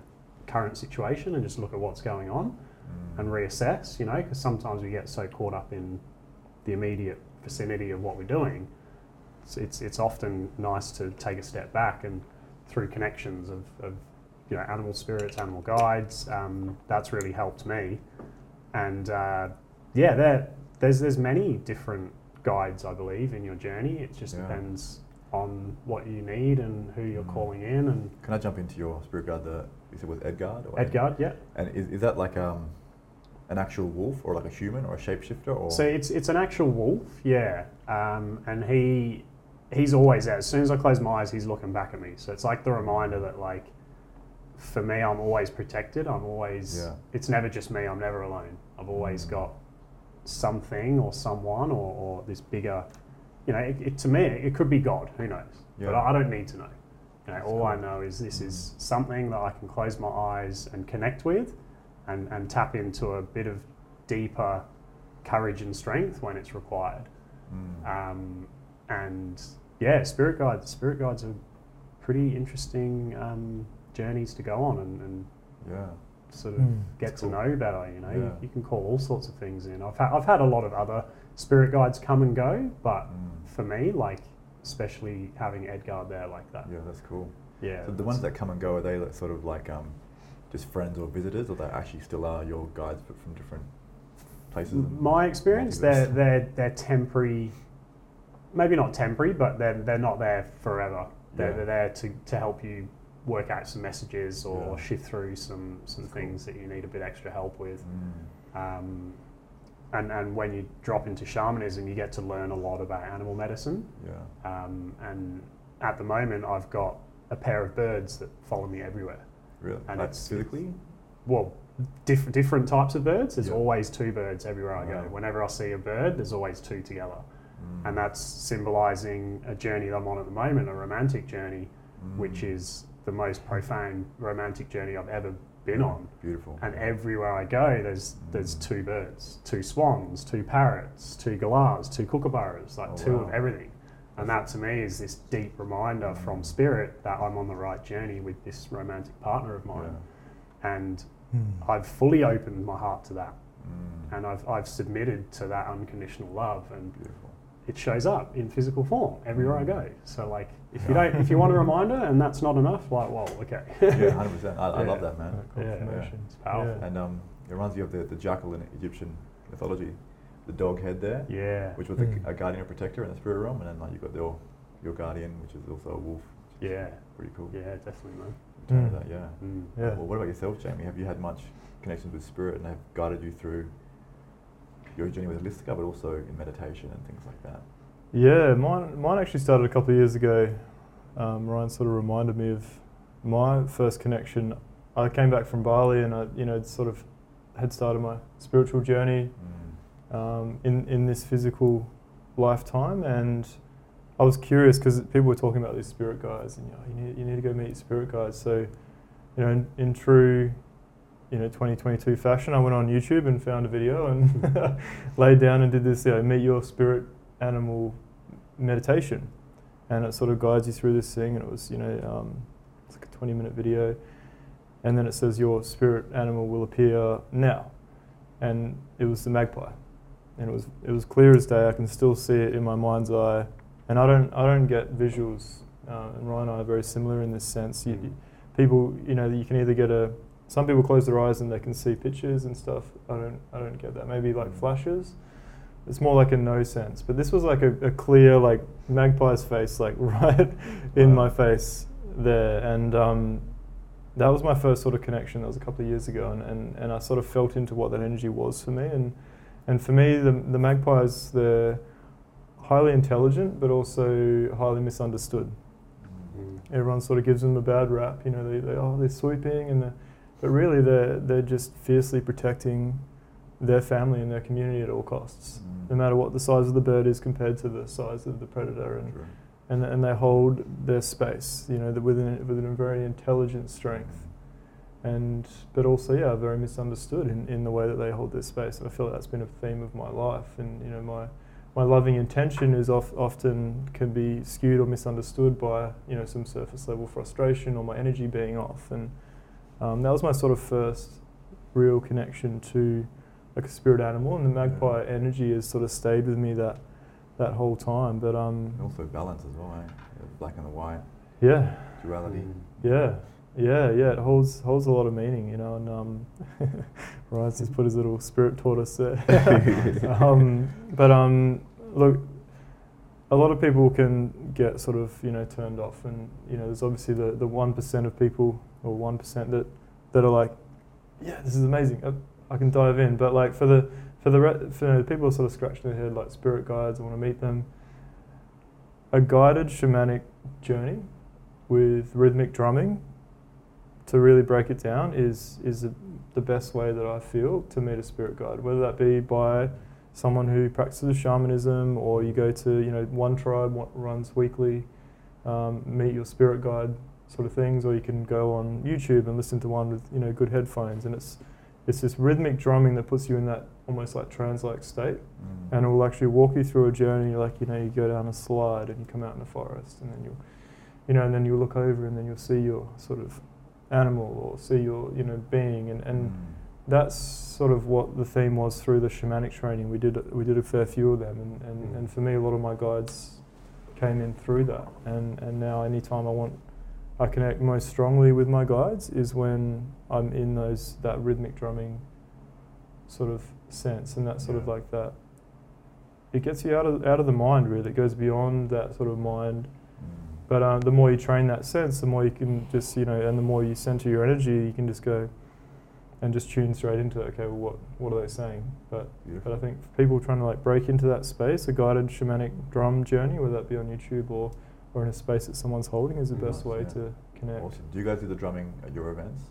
current situation and just look at what's going on Mm. and reassess, you know, because sometimes we get so caught up in the immediate vicinity of what we're doing. It's, it's, it's often nice to take a step back and through connections of, of you know, animal spirits, animal guides, um, that's really helped me. And uh, yeah, there, there's, there's many different guides, I believe, in your journey. It just Yeah. depends on what you need and who you're Mm. calling in. And Can I jump into your spirit guide? The you said was Edgard. Or Edgard, yeah. And is, is that like um, an actual wolf or like a human or a shapeshifter or? So it's it's an actual wolf, yeah. Um, and he he's always there. As soon as I close my eyes, he's looking back at me. So it's like the reminder that like for me, I'm always protected. I'm always. Yeah. It's never just me. I'm never alone. I've always Mm. got something or someone or, or this bigger. You know, it, it, to me, it could be God. Who knows? But I, I don't need to know. You know, all I know is this is something that I can close my eyes and connect with, and, and tap into a bit of deeper courage and strength when it's required. Mm. Um, and yeah, spirit guides. Spirit guides are pretty interesting um, journeys to go on and, and yeah. Sort of Mm. get to cool. know better. You know, you, Yeah. you can call all sorts of things in. I've had I've had a lot of other spirit guides come and go, but Mm. for me, like especially having Edgar there like that. Yeah, that's cool. Yeah. So the ones that come and go are they sort of like um, just friends or visitors, or they actually still are your guides but from different places? My experience, they're, they're, they're temporary, maybe not temporary, but they're, they're not there forever. They're, Yeah. they're there to, to help you work out some messages or Yeah. shift through some, some That's cool. things that you need a bit extra help with. Mm. Um, and, and when you drop into shamanism, you get to learn a lot about animal medicine. Yeah. Um, and at the moment, I've got a pair of birds that follow me everywhere. Really? And like it's- physically? well, diff- different types of birds. There's Yeah. always two birds everywhere I go. Wow. Whenever I see a bird, there's always two together. Mm. And that's symbolizing a journey that I'm on at the moment, a romantic journey, which Mm. is the most profound romantic journey I've ever been on. Beautiful. And everywhere I go, there's there's two birds, two swans, two parrots, two galahs, two kookaburras, like Oh, two wow. of everything. And that to me is this deep reminder from Mm. spirit that I'm on the right journey with this romantic partner of mine. And Mm. I've fully opened my heart to that, Mm. and I've, I've submitted to that unconditional love, and Beautiful. it shows up in physical form everywhere I Mm. go. So like, if you don't, if you want a reminder and that's not enough, like, well, okay. [laughs] yeah, hundred percent. I, I Yeah. love that, man. Yeah. It's powerful. Yeah. And um, it reminds me of the, the jackal in Egyptian mythology, the dog head there, yeah, which was Mm. a, a guardian or protector in the spirit realm, and then like you got your your guardian, which is also a wolf. yeah, Pretty cool. yeah, definitely, man. Tell me Mm. that, yeah. Mm. Yeah. Well, what about yourself, Jaime? Have you had much connections with spirit, and have guided you through your journey with Holistika, but also in meditation and things like that? Yeah, mine, mine actually started a couple of years ago. Um, Ryan sort of reminded me of my first connection. I came back from Bali and I, you know, sort of had started my spiritual journey Mm. um, in, in this physical lifetime, and I was curious because people were talking about these spirit guides, and you, know, you need you need to go meet spirit guides. So, you know, in, in true, you know, 2022 fashion, I went on YouTube and found a video and [laughs] laid down and did this, you know, meet your spirit animal meditation, and it sort of guides you through this thing. And it was, you know, um, it's like a 20 minute video, and then it says your spirit animal will appear now, and it was the magpie, and it was it was clear as day. I can still see it in my mind's eye and I don't I don't get visuals. Uh, and Ryan and I are very similar in this sense. You, Mm. people, you know, you can either get a. Some people close their eyes and they can see pictures and stuff. I don't I don't get that. Maybe like Mm. flashes. It's more like a no sense. But this was like a, a clear like magpie's face, like [laughs] right in Wow. my face there, and um, that was my first sort of connection. That was a couple of years ago, and, and, and I sort of felt into what that energy was for me. And and for me, the the magpies, they're highly intelligent, but also highly misunderstood. Mm. Everyone sort of gives them a bad rap. You know, they, they oh they're sweeping, and they're, but really they're they're just fiercely protecting their family and their community at all costs, Mm. no matter what the size of the bird is compared to the size of the predator, and True. and, and they hold their space. You know, within within a very intelligent strength, and but also yeah, very misunderstood in, in the way that they hold their space. And I feel like that's been a theme of my life, and you know my my loving intention is of, often can be skewed or misunderstood by you know some surface level frustration or my energy being off, and um, that was my sort of first real connection to like a spirit animal, and the magpie energy has sort of stayed with me that that whole time. But um, And also balance as well, eh? Black and the white, yeah, duality. Mm. yeah, yeah, yeah. It holds holds a lot of meaning, you know. And um, [laughs] Ryan's just put his little spirit tortoise there. [laughs] [laughs] um, but um, look, a lot of people can get sort of you know turned off, and you know, there's obviously the the one percent of people or one percent that that are like, yeah, this is amazing. I, can dive in. But like for the for the re- for the people sort of scratching their head like spirit guides, I want to meet them. A guided shamanic journey with rhythmic drumming to really break it down is is the, the best way that I feel to meet a spirit guide, whether that be by someone who practices shamanism or you go to you know one tribe runs weekly um, meet your spirit guide sort of things or you can go on YouTube and listen to one with you know good headphones and it's it's this rhythmic drumming that puts you in that almost like trance-like state Mm. and it will actually walk you through a journey like you know you go down a slide and you come out in a forest and then you you know and then you look over and then you'll see your sort of animal or see your you know being and, and Mm. that's sort of what the theme was through the shamanic training we did we did a fair few of them and, and, Mm. and for me a lot of my guides came in through that and and now anytime I want I connect most strongly with my guides is when I'm in those that rhythmic drumming sort of sense and that sort of like that. It gets you out of out of the mind really. It goes beyond that sort of mind. Mm. but um, the more you train that sense the more you can just you know and the more you center your energy you can just go and just tune straight into it. Okay well what what are they saying? But Beautiful. but I think for people trying to like break into that space, a guided shamanic drum journey, whether that be on YouTube or, or in a space that someone's holding, is the Nice, best way yeah. to connect. Awesome. Do you guys do the drumming at your events?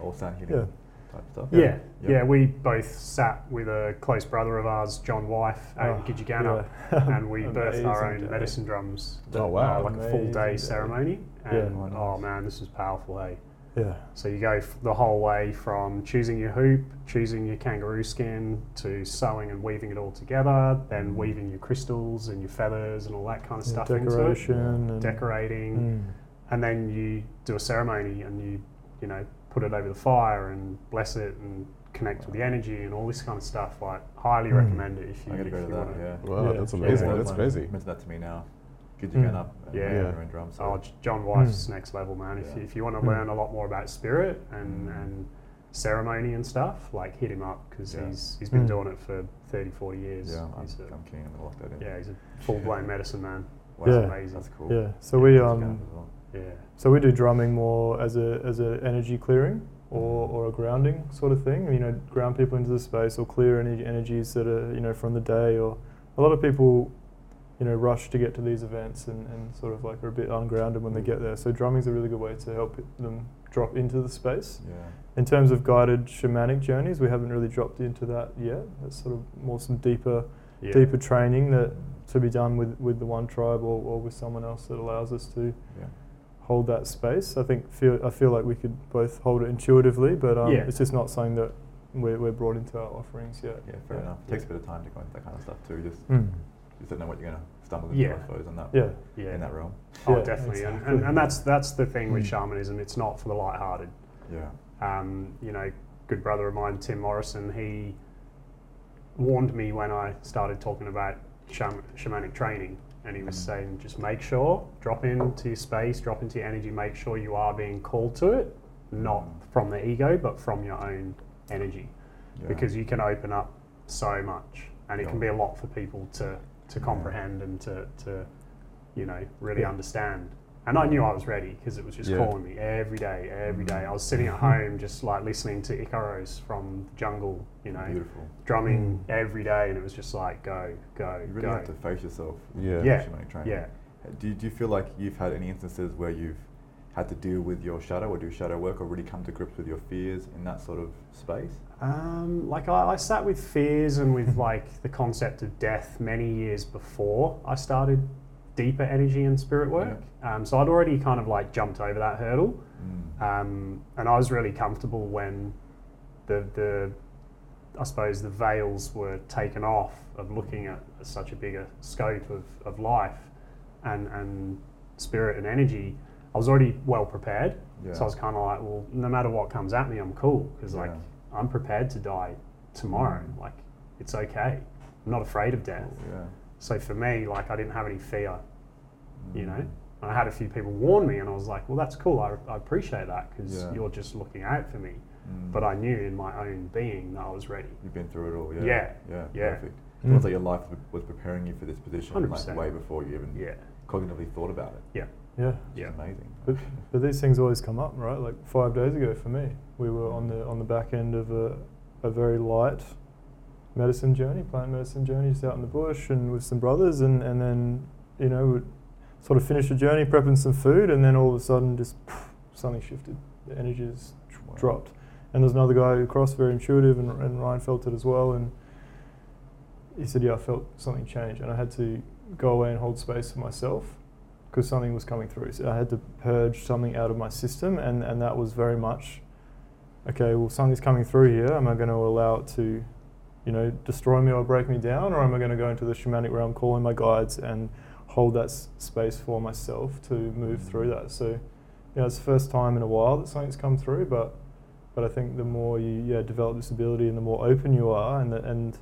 All sound healing Yeah. type stuff? Yeah, Yep. yeah. We both sat with a close brother of ours, John Wife, at Oh, Gidgegannup, yeah. and we [laughs] birthed our own day. medicine drums. Oh, wow. uh, like a full day day. ceremony. Yeah. And Oh, oh man, this was powerful, hey. Yeah. So you go f- the whole way from choosing your hoop, choosing your kangaroo skin, to sewing and weaving it all together, then Mm. weaving your crystals and your feathers and all that kind of Yeah, stuff into it, decoration and decorating, Mm. and then you do a ceremony and you, you know, put it over the fire and bless it and connect with the energy and all this kind of stuff. Like, highly Mm. recommend it if you. I gotta if go to you that, wanna- yeah. Wow, Yeah. that's amazing. Yeah. That's Someone crazy. Mentioned that to me now. Good Mm. get up and Yeah. make Yeah. your own drums. So. Oh, John Wife's Mm. next level, man. If, Yeah. you, if you want to Mm. learn a lot more about spirit and, Mm. and ceremony and stuff, like hit him up because Yeah. he's he's been Mm. doing it for 30, 40 years. yeah, I'm, he's a, I'm keen. I'm gonna lock that in. yeah, he's a full blown medicine man. Wow, Yeah. amazing. That's cool. Yeah. So we um get up as well. Yeah. so we do drumming more as a as a energy clearing or, or a grounding sort of thing. You know, ground people into the space or clear any energies that are you know from the day. Or a lot of people, you know, rush to get to these events and, and sort of like are a bit ungrounded when they get there. So drumming is a really good way to help them drop into the space. Yeah. In terms of guided shamanic journeys, we haven't really dropped into that yet. That's sort of more some deeper Yeah. deeper training that to be done with, with the one tribe or, or with someone else that allows us to Yeah. hold that space. I think feel I feel like we could both hold it intuitively, but um, Yeah. it's just not something that we're, we're brought into our offerings yet. Yeah, fair enough. It takes a bit of time to go into that kind of stuff too. Just Mm. You don't know what you're gonna stumble into, Yeah. I suppose, in that Yeah. Yeah. in that realm. Oh, Yeah, definitely. And, exactly. and, and that's that's the thing with Mm. shamanism. It's not for the light-hearted. Yeah. Um, you know, good brother of mine, Tim Morrison, he warned me when I started talking about sham- shamanic training, and he was Mm. saying, just make sure, drop into your space, drop into your energy, make sure you are being called to it, not Mm. from the ego, but from your own energy, yeah. because you can open up so much, and it can be a lot for people to to comprehend and to to you know really understand. And I knew I was ready because it was just Yeah. calling me every day, every day. I was sitting at home just like listening to Icaros from the jungle, you know, beautiful. drumming Mm. every day, and it was just like go, go, You really go. have to face yourself. Yeah. Yeah. Yeah. Do you, do you feel like you've had any instances where you've had to deal with your shadow or do shadow work or really come to grips with your fears in that sort of space? Um, like I, I sat with fears and with [laughs] like the concept of death many years before I started deeper energy and spirit work. Um, so I'd already kind of like jumped over that hurdle. Mm. Um, and I was really comfortable when the, the, I suppose, the veils were taken off of looking at such a bigger scope of, of life and, and spirit and energy. I was already well prepared. yeah. So I was kind of like, well, no matter what comes at me, I'm cool because like Yeah. I'm prepared to die tomorrow. Mm. Like it's okay. I'm not afraid of death. yeah. So for me, like I didn't have any fear. You know, Mm. I had a few people warn me, and I was like, well, that's cool. I, I appreciate that because Yeah. you're just looking out for me. Mm. But I knew in my own being that I was ready. You've been through it all, yeah. Yeah. Yeah, Yeah. perfect. Mm. It's almost like your life was preparing you for this position like 100%. way before you even Yeah. cognitively thought about it. Yeah. Yeah. is amazing. But, but these things always come up, right? Like five days ago for me, we were on the on the back end of a, a very light medicine journey, plant medicine journey, just out in the bush and with some brothers, and, and then you know we sort of finished the journey, prepping some food, and then all of a sudden just something shifted. The energy just Wow. dropped, and there's another guy across, very intuitive, and, and Ryan felt it as well, and he said, "Yeah, I felt something change," and I had to go away and hold space for myself because something was coming through. So I had to purge something out of my system, and, and that was very much okay. Well, something's coming through here. Am I going to allow it to, you know, destroy me or break me down, or am I going to go into the shamanic realm, call in my guides, and hold that s- space for myself to move through mm. that? So, you know, it's the first time in a while that something's come through, but but I think the more you yeah develop this ability and the more open you are, and the, and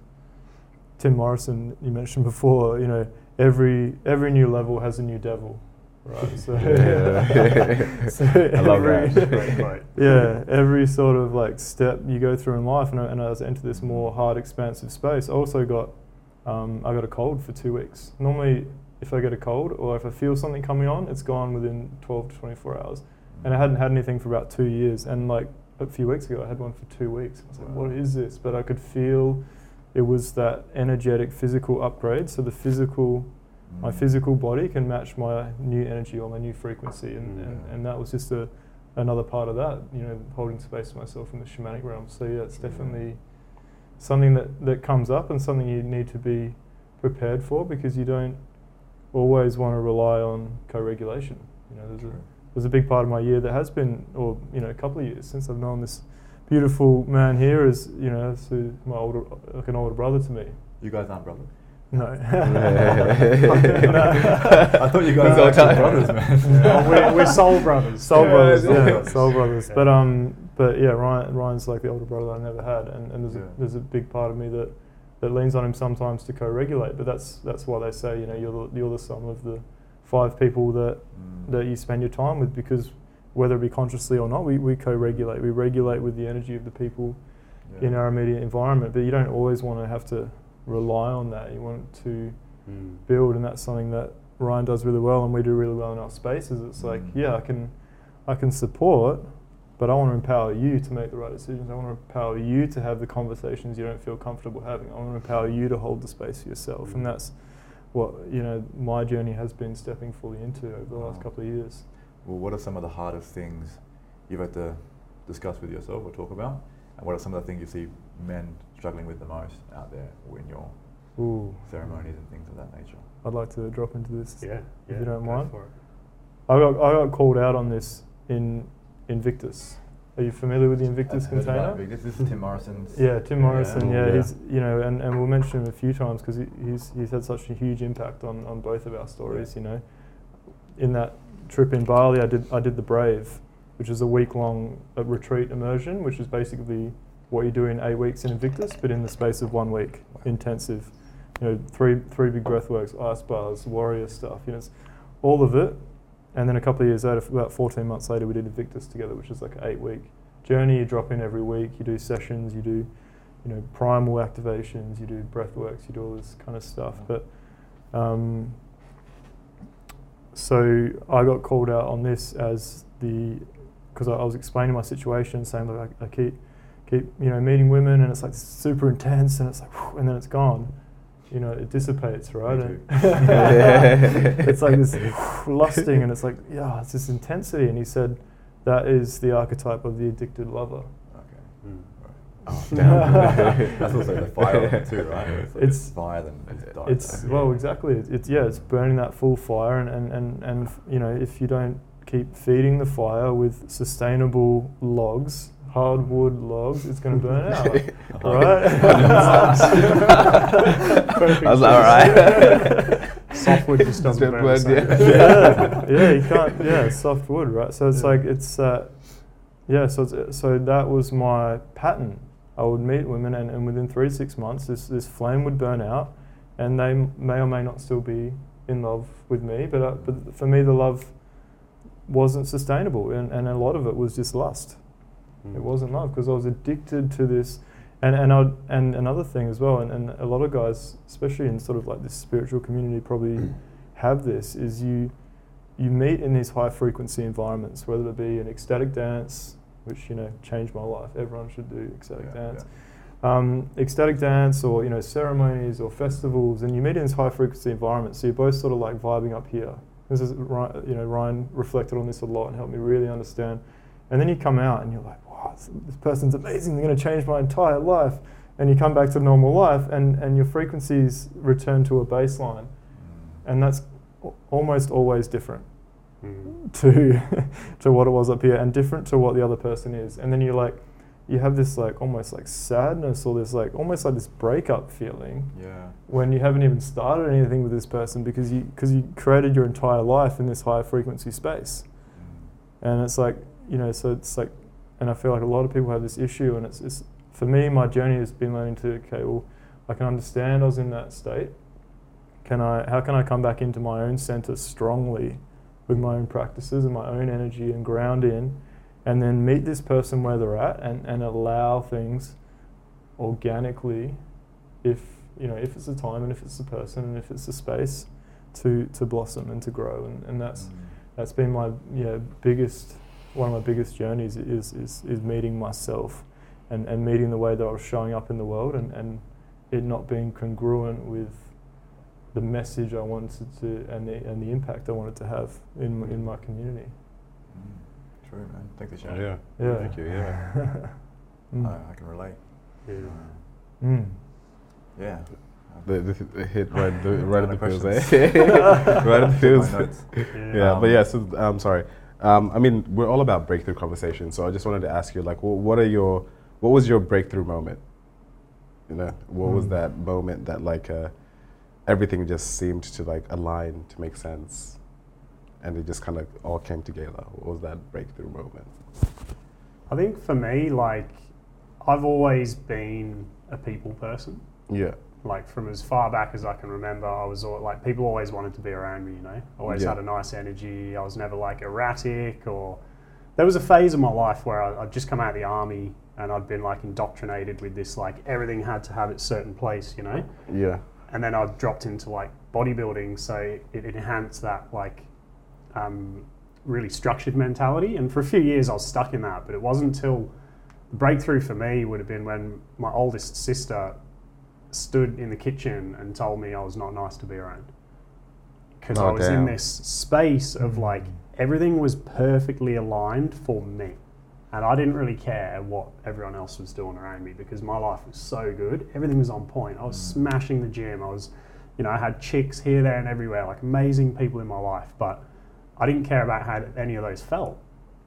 Tim Morrison you mentioned before, you know, every every new level has a new devil, right? So, Yeah. [laughs] so I love every- that. [laughs] Yeah, every sort of like step you go through in life, and, I- and as I enter this more hard, expansive space, I also got um, I got a cold for two weeks. Normally, if I get a cold or if I feel something coming on, it's gone within 12 to 24 hours. And I hadn't had anything for about two years. And like a few weeks ago, I had one for two weeks. I was like, Wow. what is this? But I could feel it was that energetic physical upgrade. So the physical, my Mm. physical body can match my new energy or my new frequency. And, and, Mm. and that was just a, another part of that, you know, holding space for myself in the shamanic realm. So yeah, it's Yeah. definitely something that, that comes up and something you need to be prepared for because you don't always want to rely on co-regulation. You know, there's a, there's a big part of my year that has been, or you know, a couple of years since I've known this beautiful man here is, you know, as a- my older, like an older brother to me. You guys aren't brothers? No. [laughs] I thought you guys He's all were actually brothers, man. [laughs] Oh, we're, we're soul brothers. Soul Yeah, brothers, soul yeah, brothers. soul brothers. Yeah. But um, but yeah, Ryan, Ryan's like the older brother I never had, and, and there's Yeah. a there's a big part of me that that leans on him sometimes to co-regulate. But that's that's why they say you know you're the, you're the sum of the five people that Mm. that you spend your time with because whether it be consciously or not, we, we co-regulate. We regulate with the energy of the people Yeah. in our immediate environment. But you don't always want to have to rely on that. You want to Mm. build, and that's something that Ryan does really well, and we do really well in our spaces. It's like, Mm. yeah, I can, I can support, but I want to empower you to make the right decisions. I want to empower you to have the conversations you don't feel comfortable having. I want to empower you to hold the space for yourself, and Mm. that's what you know my journey has been stepping fully into over the last couple of years. Well, what are some of the hardest things you've had to discuss with yourself or talk about? And what are some of the things you see men struggling with the most out there or in your Ooh, ceremonies and things of that nature. I'd like to drop into this. Yeah, If yeah, you don't go mind. for it. I got I got called out on this in Invictus. Are you familiar with the Invictus I've heard about container? Invictus. This is Tim Morrison's. [laughs] Yeah, Tim Morrison. Yeah. Yeah, oh, Yeah. he's you know, and, and we'll mention him a few times because he, he's he's had such a huge impact on, on both of our stories. You know, in that trip in Bali, I did I did the Brave, which is a week long uh, retreat immersion, which is basically what you do in eight weeks in Invictus, but in the space of one week, intensive. You know, three three big breathworks, ice bars, warrior stuff. You know, it's all of it. And then a couple of years later, about 14 months later, we did Invictus together, which is like an eight week journey. You drop in every week. You do sessions. You do, you know, primal activations. You do breath works. You do all this kind of stuff. But um, so I got called out on this as the because I, I was explaining my situation, saying that I, I keep keep you know meeting women, and it's like super intense, and it's like, whew, and then it's gone. You know, it dissipates, right? And [laughs] it's like this lusting, and it's like, yeah, it's this intensity. And he said that is the archetype of the addicted lover. Okay. Oh, damn. [laughs] That's also the fire too, right? It's, like It's- fire then it's dark. It's well, exactly. It's, it's yeah, it's burning that full fire, and, and, and, and you know, if you don't keep feeding the fire with sustainable logs, hardwood logs, it's going to burn out, [laughs] right? Perfect I was like, all right. [laughs] Softwood just doesn't burn. Burn, the same. yeah, yeah, you can't. Yeah, soft wood, right? So it's like it's, uh, yeah. So it's, so that was my pattern. I would meet women, and, and within three to six months, this this flame would burn out, and they may or may not still be in love with me. But uh, but for me, the love wasn't sustainable, and, and a lot of it was just lust. Mm. It wasn't love because I was addicted to this. And and I and another thing as well, and, and a lot of guys, especially in sort of like this spiritual community, probably [clears throat] have this is you you meet in these high frequency environments, whether it be an ecstatic dance, which you know changed my life. Everyone should do ecstatic Yeah, dance. Um, ecstatic dance, or you know ceremonies or festivals, and you meet in this high frequency environment. So you're both sort of like vibing up here. This is you know Ryan reflected on this a lot and helped me really understand. And then you come out and you're like, wow, this, this person's amazing. They're going to change my entire life. And you come back to normal life, and, and your frequencies return to a baseline, and that's almost always different Mm. [laughs] to [laughs] to what it was up here and different to what the other person is and then you're like you have this like almost like sadness or this like almost like this breakup feeling Yeah. when you haven't even started anything with this person because you because you created your entire life in this high frequency space Mm. and it's like you know so it's like and i feel like a lot of people have this issue and it's, it's for me my journey has been learning to okay well i can understand i was in that state can i how can i come back into my own center strongly with my own practices and my own energy and ground in and then meet this person where they're at and, and allow things organically if you know if it's a time and if it's a person and if it's a space to to blossom and to grow and, and that's Mm. that's been my know, biggest one of my biggest journeys is is, is meeting myself and, and meeting the way that I was showing up in the world and, and it not being congruent with the message I wanted to and the and the impact I wanted to have in in my community. Mm. True, man. Thanks for sharing. yeah. Yeah. Thank you. Yeah. [laughs] Mm. I, I can relate. Yeah. Mm. Yeah. The, the, the hit right, the, [laughs] right at the feels, questions? eh? [laughs] right at the feels. notes. Yeah, Um, but yeah. So I'm sorry. Um, I mean, we're all about breakthrough conversations. So I just wanted to ask you, like, wh- what are your, what was your breakthrough moment? You know, what was Mm. that moment that like uh, everything just seemed to like align to make sense, and it just kind of all came together? What was that breakthrough moment? I think for me, like, I've always been a people person. Yeah. Like from as far back as I can remember, I was all, like people always wanted to be around me. You know, always Yeah. had a nice energy. I was never like erratic or. There was a phase of my life where I, I'd just come out of the army and I'd been like indoctrinated with this like everything had to have its certain place. You know, Yeah. And then I dropped into like bodybuilding, so it enhanced that like um, really structured mentality. And for a few years, I was stuck in that. But it wasn't until the breakthrough for me would have been when my oldest sister stood in the kitchen and told me I was not nice to be around because I Oh, was damn. in this space of like everything was perfectly aligned for me. And I didn't really care what everyone else was doing around me because my life was so good. Everything was on point. I was Mm. smashing the gym. I was, you know, I had chicks here, there, and everywhere, like amazing people in my life. But I didn't care about how any of those felt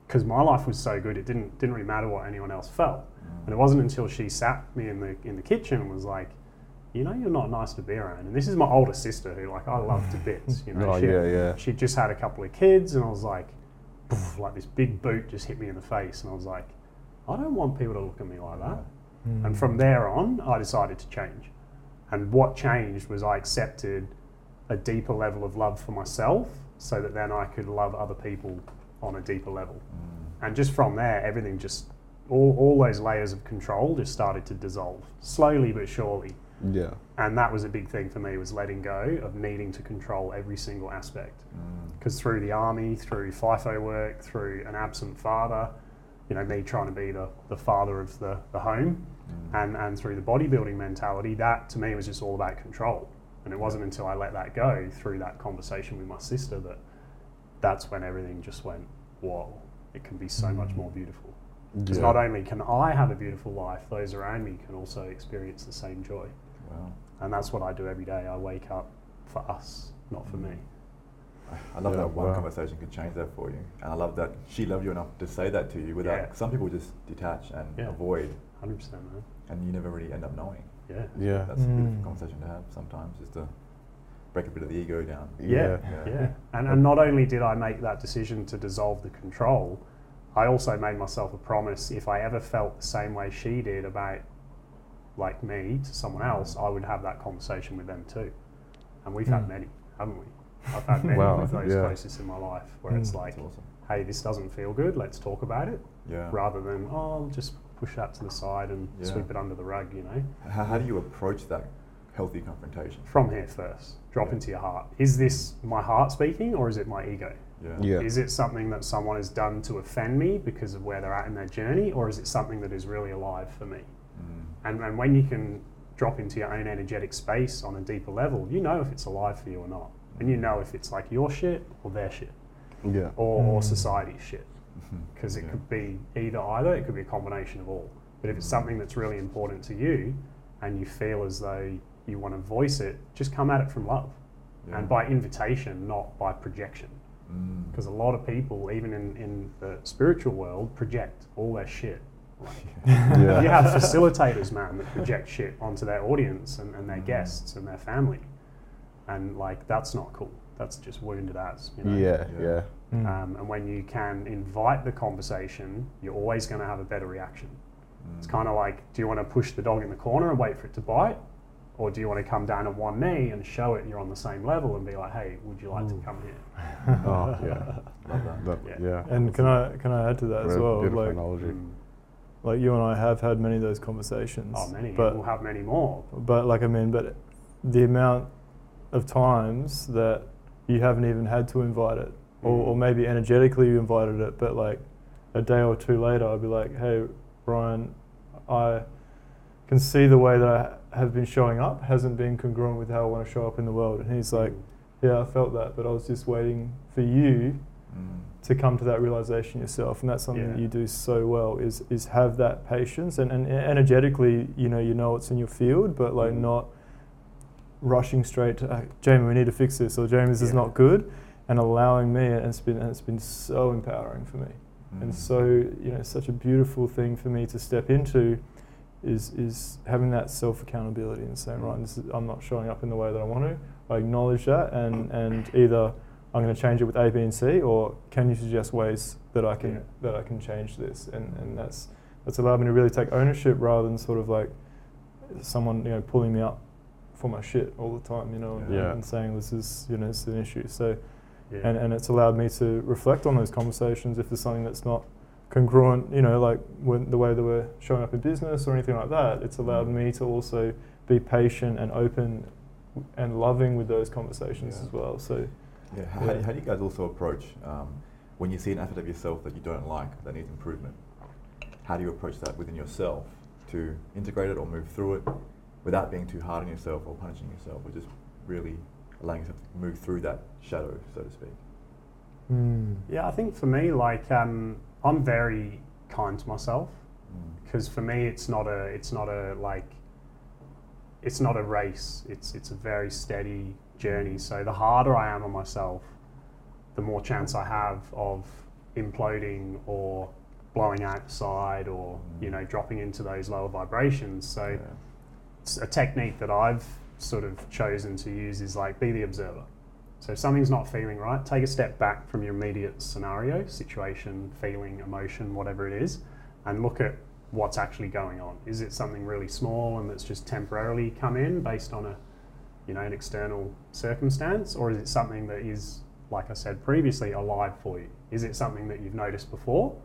because my life was so good. It didn't didn't really matter what anyone else felt. Mm. And it wasn't until she sat me in the in the kitchen and was like, you know, you're not nice to be around. And this is my older sister who, like, I love to bits. You know, [laughs] Oh she, yeah, yeah. she just had a couple of kids, and I was like, poof, like this big boot just hit me in the face, and I was like, I don't want people to look at me like that. Mm. And from there on, I decided to change. And what changed was I accepted a deeper level of love for myself, so that then I could love other people on a deeper level. Mm. And just from there, everything just all, all those layers of control just started to dissolve slowly but surely Yeah. and that was a big thing for me was letting go of needing to control every single aspect Mm. because through the army through FIFO work through an absent father you know me trying to be the, the father of the, the home Mm. and, and through the bodybuilding mentality that to me was just all about control and it wasn't until I let that go through that conversation with my sister that that's when everything just went whoa it can be so much Mm. more beautiful because Yeah. not only can I have a beautiful life those around me can also experience the same joy Wow. and that's what I do every day. I wake up for us, not for me. I- I love Yeah, that one wow. conversation can change that for you. And I love that she loved you enough to say that to you without, Yeah. some people just detach and Yeah. avoid, 100%, man. and you never really end up knowing. Yeah. Yeah. That's a beautiful Mm. conversation to have sometimes, just to break a bit of the ego down. Yeah. Yeah. Yeah. And, and not only did I make that decision to dissolve the control, I also made myself a promise if I ever felt the same way she did about like me to someone else, I would have that conversation with them too. And we've had Mm. many, haven't we? I've had many Wow, with those yeah. closest in my life where it's Mm. like, awesome. hey, this doesn't feel good, let's talk about it, Yeah. rather than, oh, I'll just push that to the side and Yeah. sweep it under the rug, you know? How, how do you approach that healthy confrontation? from here first. Drop Yeah. into your heart. Is this my heart speaking or is it my ego? Yeah. Yeah. Is it something that someone has done to offend me because of where they're at in their journey or is it something that is really alive for me? Mm. And, and when you can drop into your own energetic space on a deeper level, you know if it's alive for you or not. And you know if it's like your shit or their shit Yeah. or, or Mm. society's shit. Because it Yeah. could be either either, it could be a combination of all. But if it's Mm. something that's really important to you and you feel as though you want to voice it, just come at it from love Yeah. and by invitation, not by projection. Mm. Because a lot of people, even in, in the spiritual world, project all their shit. Yeah. You have facilitators, man, that project shit onto their audience and, and their Mm. guests and their family. And like, that's not cool. That's just wounded as, you know? Yeah. Yeah. Yeah. Mm. Um, and when you can invite the conversation, you're always going to have a better reaction. It's kind of like, do you want to push the dog in the corner and wait for it to bite? Or do you want to come down on one knee and show it you're on the same level and be like, hey, would you like to come here? [laughs] Oh yeah. [laughs] Love that. That, Yeah. yeah. And can I can I add to that as well? Beautiful Like analogy. Like you and I have had many of those conversations. Oh, many. But we'll have many more. but like I mean, but the amount of times that you haven't even had to invite it, or, Mm. or maybe energetically you invited it, but like a day or two later, I'd be like, hey, Ryan, I can see the way that I have been showing up hasn't been congruent with how I want to show up in the world. And he's like, Mm. yeah, I felt that, but I was just waiting for you Mm. To come to that realization yourself. And that's something that you do so well is is have that patience. And, and energetically you know you know it's in your field but like Mhm. not rushing straight to "Uh, Jaime we need to fix this or Jaime this is not good and allowing me and it's been and it's been so empowering for me. And Mm. so you know such a beautiful thing for me to step into is is having that self accountability and saying right this is, I'm not showing up in the way that I want to. I acknowledge that and and either I'm going to change it with A B and C or can you suggest ways that I can Yeah. that I can change this and and that's that's allowed me to really take ownership rather than sort of like someone you know pulling me up for my shit all the time you know and, Yeah. and saying this is you know it's an issue so Yeah. and, and it's allowed me to reflect on those conversations if there's something that's not congruent, you know, like the way that we're showing up in business or anything like that. It's allowed Mm. me to also be patient and open and loving with those conversations Yeah. as well. So, Yeah. How, Yeah. how do you guys also approach um, when you see an aspect of yourself that you don't like that needs improvement? How do you approach that within yourself to integrate it or move through it without being too hard on yourself or punishing yourself, or just really allowing yourself to move through that shadow, so to speak? Yeah, I think for me, like, um, I'm very kind to myself Mm. because for me it's not a it's not a like it's not a race it's it's a very steady journey so the harder i am on myself the more chance i have of imploding or blowing outside or you know dropping into those lower vibrations so Yeah. it's a technique that i've sort of chosen to use is like be the observer so if something's not feeling right take a step back from your immediate scenario situation feeling emotion whatever it is and look at what's actually going on. Is it something really small and that's just temporarily come in based on a, you know, an external circumstance, or is it something that is, like I said previously, alive for you? Is it something that you've noticed before,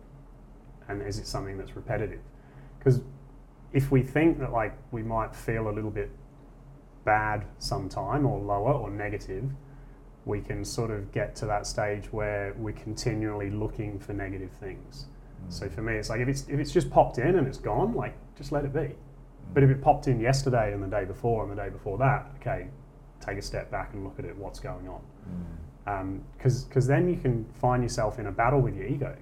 and is it something that's repetitive? Because if we think that like we might feel a little bit bad sometime or lower or negative, we can sort of get to that stage where we're continually looking for negative things. Mm. So for me, it's like if it's if it's just popped in and it's gone, like just let it be. But if it popped in yesterday and the day before and the day before that, okay, take a step back and look at it. What's going on? Mm. Because because then you can find yourself in a battle with your ego.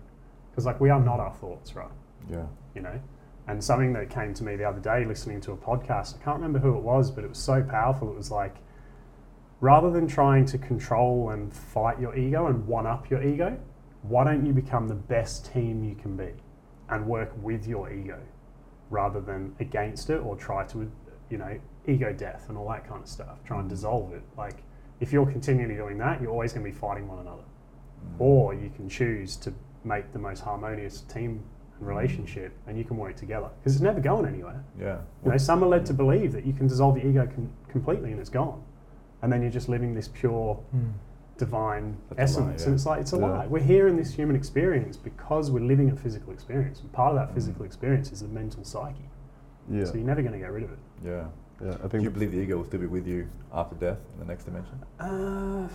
Because like we are not our thoughts, right? Yeah. You know. And something that came to me the other day listening to a podcast, I can't remember who it was, but it was so powerful. It was like, rather than trying to control and fight your ego and one up your ego, why don't you become the best team you can be and work with your ego rather than against it or try to, you know, ego death and all that kind of stuff, try and dissolve it. Like, if you're continually doing that, you're always going to be fighting one another. Mm. Or you can choose to make the most harmonious team and relationship and you can work together because it's never going anywhere. Yeah. You know, some are led to believe that you can dissolve your ego com- completely and it's gone. And then you're just living this pure Mm. Divine That's a lie, essence. yeah. And it's like, it's a Yeah. lie. We're here in this human experience because we're living a physical experience. And part of that physical experience is the mental psyche. Yeah, So you're never going to get rid of it. Yeah. yeah. I think. Do you believe the ego will still be with you after death in the next dimension? Uh,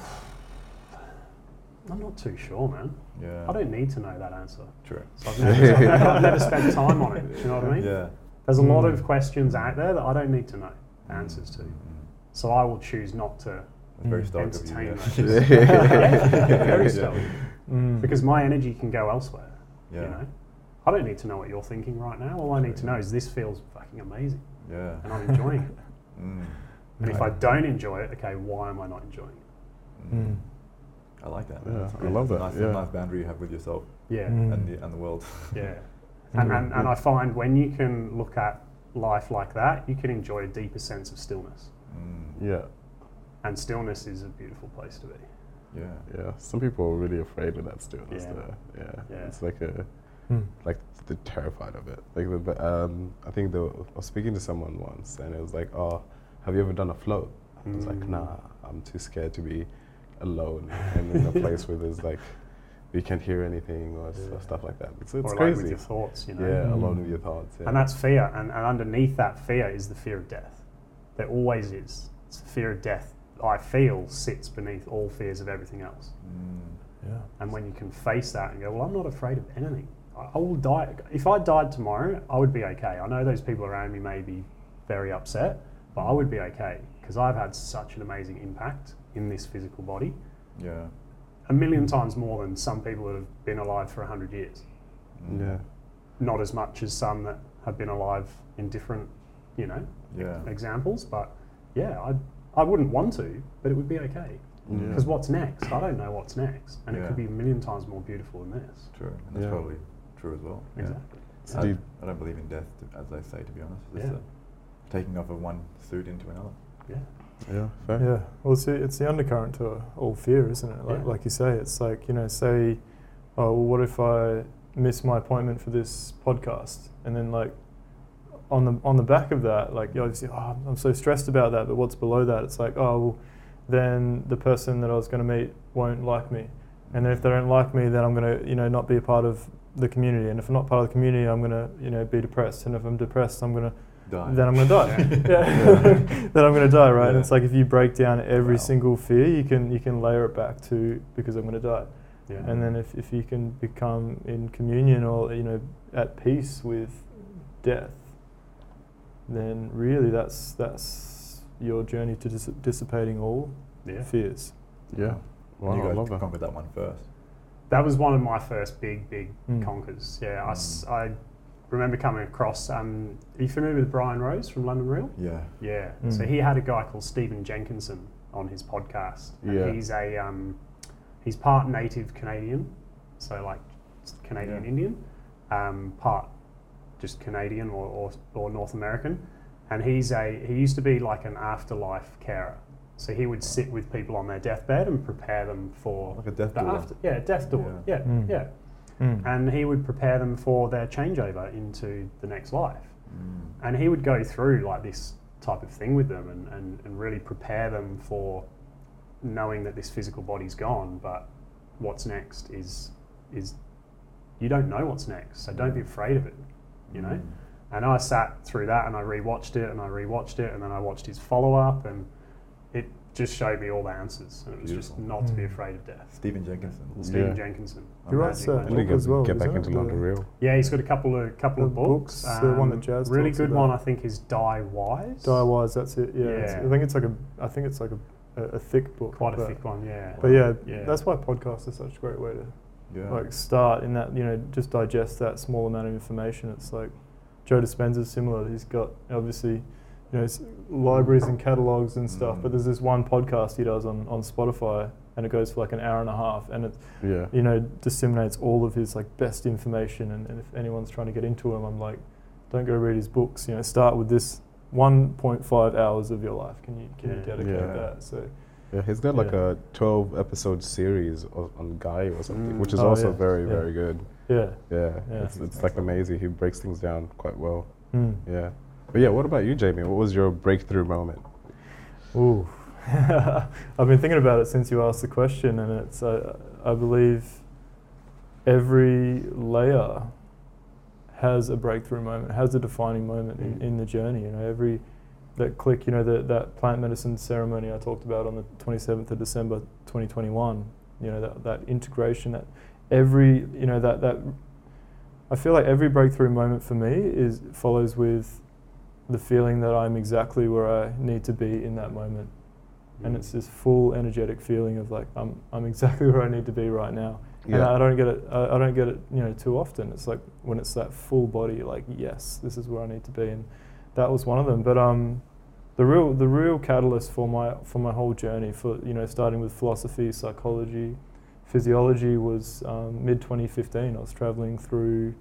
I'm not too sure, man. Yeah. I don't need to know that answer. True. So I've, never, I've, never, [laughs] I've never spent time on it. Do you know what I mean? Yeah. There's a lot Mm. of questions out there that I don't need to know answers to. Mm. So I will choose not to That's very Mm. stoic of you. Yeah. [laughs] very stoic. Mm. Because my energy can go elsewhere. Yeah. You know, I don't need to know what you're thinking right now. All I need to know is this feels fucking amazing, Yeah. and I'm enjoying it. [laughs] Mm. And if I don't enjoy it, okay, why am I not enjoying it? Mm. I like that. Yeah, That's I love that, Nice, yeah. nice boundary you have with yourself Yeah, Mm. and the and the world. yeah. [laughs] And, Mm. and, and I find when you can look at life like that, you can enjoy a deeper sense of stillness. Mm. yeah, And stillness is a beautiful place to be. Yeah. yeah. Some people are really afraid of that stillness. Yeah. There. Yeah. Yeah. it's like a Mm. like they're terrified of it. Like, the, but, um, I think the, I was speaking to someone once, and it was like, "Oh, have you ever done a float?" I was like, Mm. "Nah, I'm too scared to be alone and in a [laughs] place where there's like you can't hear anything or Yeah. stuff like that." It's, it's or alone crazy. with your thoughts, you know. yeah, Mm. alone with your thoughts. Yeah. And that's fear. And, and underneath that fear is the fear of death. There always is. It's the fear of death I feel sits beneath all fears of everything else. Mm. Yeah. And when you can face that and go, well, I'm not afraid of anything. I, I will die. If I died tomorrow, I would be okay. I know those people around me may be very upset, but I would be okay because I've had such an amazing impact in this physical body. Yeah. A million times more than some people that have been alive for 100 years. Mm. yeah, Not as much as some that have been alive in different, you know, Yeah. examples, but yeah, I I wouldn't want to, but it would be okay. yeah. Because what's next? I don't know what's next, and it could be a million times more beautiful than this. True. And that's Yeah. probably true as well. Yeah. Exactly. So I, do I don't believe in death, to, as they say, to be honest. It's Yeah. the taking off of one suit into another. Yeah. yeah, fair. Yeah, well, it's, it's the undercurrent to all fear, isn't it? Like, Yeah. like you say, it's like, you know, say, oh, well, what if I miss my appointment for this podcast? And then, like, on the, on the back of that, like, you obviously, oh, I'm so stressed about that, but what's below that? It's like, oh, well, then the person that I was going to meet won't like me. And then if they don't like me, then I'm going to, you know, not be a part of the community. And if I'm not part of the community, I'm going to, you know, be depressed. And if I'm depressed, I'm going to Die. then I'm going to die. Yeah. [laughs] Yeah. [laughs] then I'm going to die, right? And it's like if you break down every Wow. single fear, you can you can layer it back to because I'm going to die. Yeah. And then if, if you can become in communion or you know at peace with death, then really that's that's your journey to dis- dissipating all yeah. fears. Yeah. Wow, and you I guys love that. conquered that one first. that was one of my first big, big Mm. conquers. Yeah, I s I I, remember coming across. Um, are you familiar with Brian Rose from London Real? Yeah. Yeah. Mm. So he had a guy called Stephen Jenkinson on his podcast. And Yeah. He's a um, he's part native Canadian, so like Canadian Yeah. Indian, um, part just Canadian or, or, or North American, and he's a he used to be like an afterlife carer. So he would sit with people on their deathbed and prepare them for Like a death the doula. after, yeah, death door, yeah, Mm. yeah, Mm. and he would prepare them for their changeover into the next life Mm. and he would go through like this type of thing with them and, and, and really prepare them for knowing that this physical body's gone but what's next is is you don't know what's next so don't be afraid of it you know Mm. and i sat through that and i rewatched it and i rewatched it and then i watched his follow-up and it just showed me all the answers and it was just Beautiful. not to be Mm. afraid of death Stephen Jenkinson. stephen Yeah. jenkinson He writes Magic a Man. Book as well. get back into? London The- Real. yeah he's got a couple of couple The of books, books, the one that Jazz really good about. one i think is die wise Die Wise, that's it. Yeah, Yeah. I think it's like a. I think it's like a, a, a thick book. quite a but, thick one yeah But yeah, Yeah. that's why podcasts are such a great way to Yeah. like start in that. You know, just digest that small amount of information. It's like Joe Dispenza's similar. He's got obviously, you know, libraries and catalogs and stuff. Mm. But there's this one podcast he does on on Spotify, and it goes for like an hour and a half, and it Yeah. you know disseminates all of his like best information. And, and if anyone's trying to get into him, I'm like, don't go read his books. You know, start with this 1.5 hours of your life. Can you can you dedicate Yeah. that? So Yeah, he's got like Yeah. a 12 episode series o- on Gaia or something, Mm. which is Oh, also yeah, very, yeah. very good. yeah. Yeah, it's, it's like amazing. He breaks things down quite well. Mm. Yeah. But yeah, what about you, Jaime? What was your breakthrough moment? Ooh, [laughs] I've been thinking about it since you asked the question, and it's uh, I believe every layer has a breakthrough moment, has a defining moment in, Mm. in the journey. You know, every that click, you know, that that plant medicine ceremony I talked about on the 27th of December 2021. You know, that that integration, that every, you know, that that I feel like every breakthrough moment for me is follows with the feeling that I'm exactly where I need to be in that moment. And it's this full energetic feeling of like I'm I'm exactly [laughs] where I need to be right now. And I, I don't get it I, I don't get it, you know, too often. It's like when it's that full body like yes, this is where I need to be and that was one of them. But um the real the real catalyst for my for my whole journey for you know starting with philosophy, psychology, physiology was um, mid 2015. I was traveling through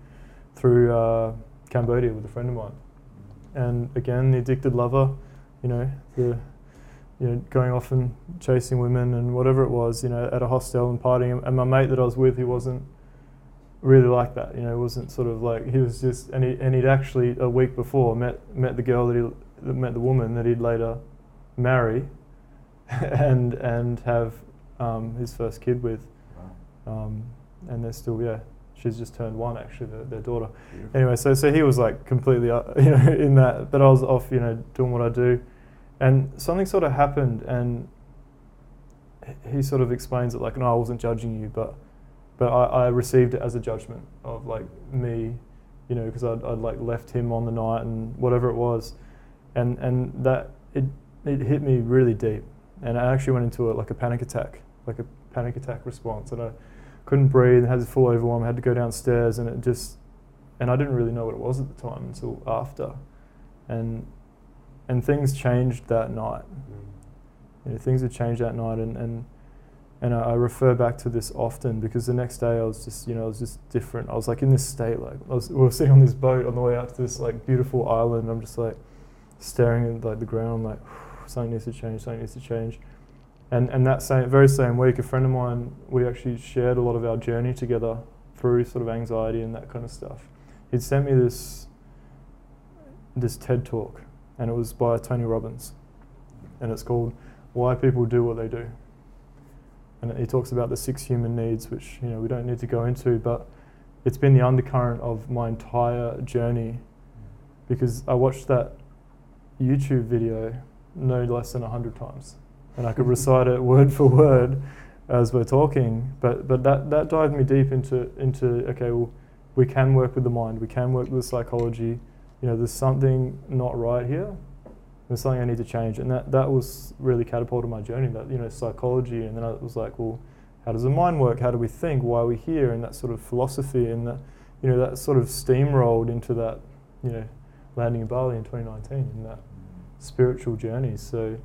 through uh, Cambodia with a friend of mine, and again the addicted lover, you know the you know going off and chasing women and whatever it was, you know at a hostel and partying. And my mate that I was with, he wasn't really like that. You know, wasn't sort of like he was just and he and he'd actually a week before met met the girl that he that met the woman that he'd later marry [laughs] and and have um, his first kid with Wow. um, and they're still yeah she's just turned one actually their, their daughter Beautiful. anyway so so he was like completely uh, [laughs] you know in that but I was off you know doing what I do and something sort of happened and he sort of explains it like no I wasn't judging you but but I, I received it as a judgment of like me you know because I'd, I'd like left him on the night and whatever it was and and that it it hit me really deep. And I actually went into a, like a panic attack like a panic attack response. And I couldn't breathe and had this full overwhelm had to go downstairs and it just and I didn't really know what it was at the time until after. And and things changed that night. Mm. You know, things had changed that night and, and and I, I refer back to this often because the next day I was just you know I was just different. I was like in this state like I was, we were sitting on this boat on the way out to this like beautiful island. I'm just like staring at like the ground like [sighs] something needs to change something needs to change. And and that same very same week a friend of mine we actually shared a lot of our journey together through sort of anxiety and that kind of stuff. He'd sent me this this TED talk and it was by Tony Robbins and it's called why people do what they do. And he talks about the six human needs which you know we don't need to go into but it's been the undercurrent of my entire journey because I watched that YouTube video no less than 100 times and I could recite it [laughs] word for word as we're talking but but that that dived me deep into into okay well we can work with the mind we can work with psychology you know there's something not right here there's something I need to change and that that was really catapulted my journey that you know psychology and then I was like well how does the mind work? How do we think? Why are we here? And that sort of philosophy and that, you know, that sort of steamrolled into that, you know, landing in Bali in 2019 in that spiritual journey. So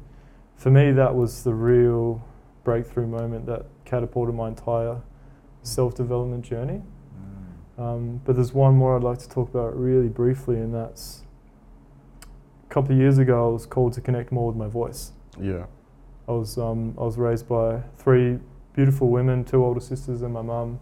for me, that was the real breakthrough moment that catapulted my entire self development journey. Mm. Um, but there's one more I'd like to talk about really briefly, and that's a couple of years ago, I was called to connect more with my voice. Yeah. I was um, I was raised by three beautiful women, two older sisters, and my mum,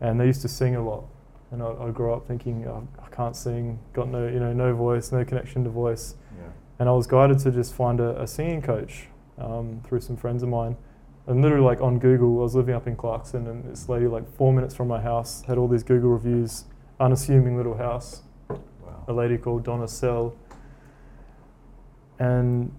and they used to sing a lot. And I, I grew up thinking oh, can't sing, got no you know no voice, no connection to voice, Yeah. and I was guided to just find a, a singing coach um, through some friends of mine. And literally, like on Google, I was living up in Clarkson, and this lady, like four minutes from my house, had all these Google reviews, unassuming little house, a lady called Donna Sell. And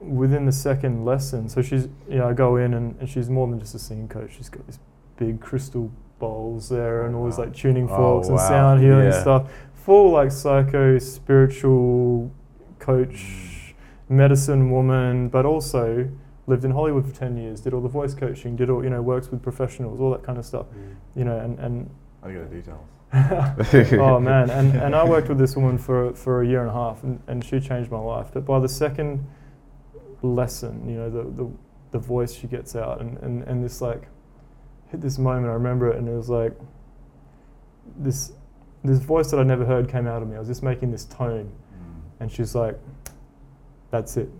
within the second lesson, so she's, you know, I go in and, and she's more than just a singing coach. She's got this big crystal bowls there and all these like tuning Oh, forks and wow. sound healing Yeah. stuff. Full like psycho, spiritual coach, medicine woman, but also lived in Hollywood for 10 years, did all the voice coaching, did all, you know, works with professionals, all that kind of stuff, Mm. you know, and, and I get the details. [laughs] oh man, and, [laughs] and I worked with this woman for for a year and a half, and, and she changed my life. But by the second lesson, you know, the the, the voice she gets out, and, and, and this like hit this moment. I remember it, and it was like this this voice that I never heard came out of me. I was just making this tone, Mm. and she's like, "That's it.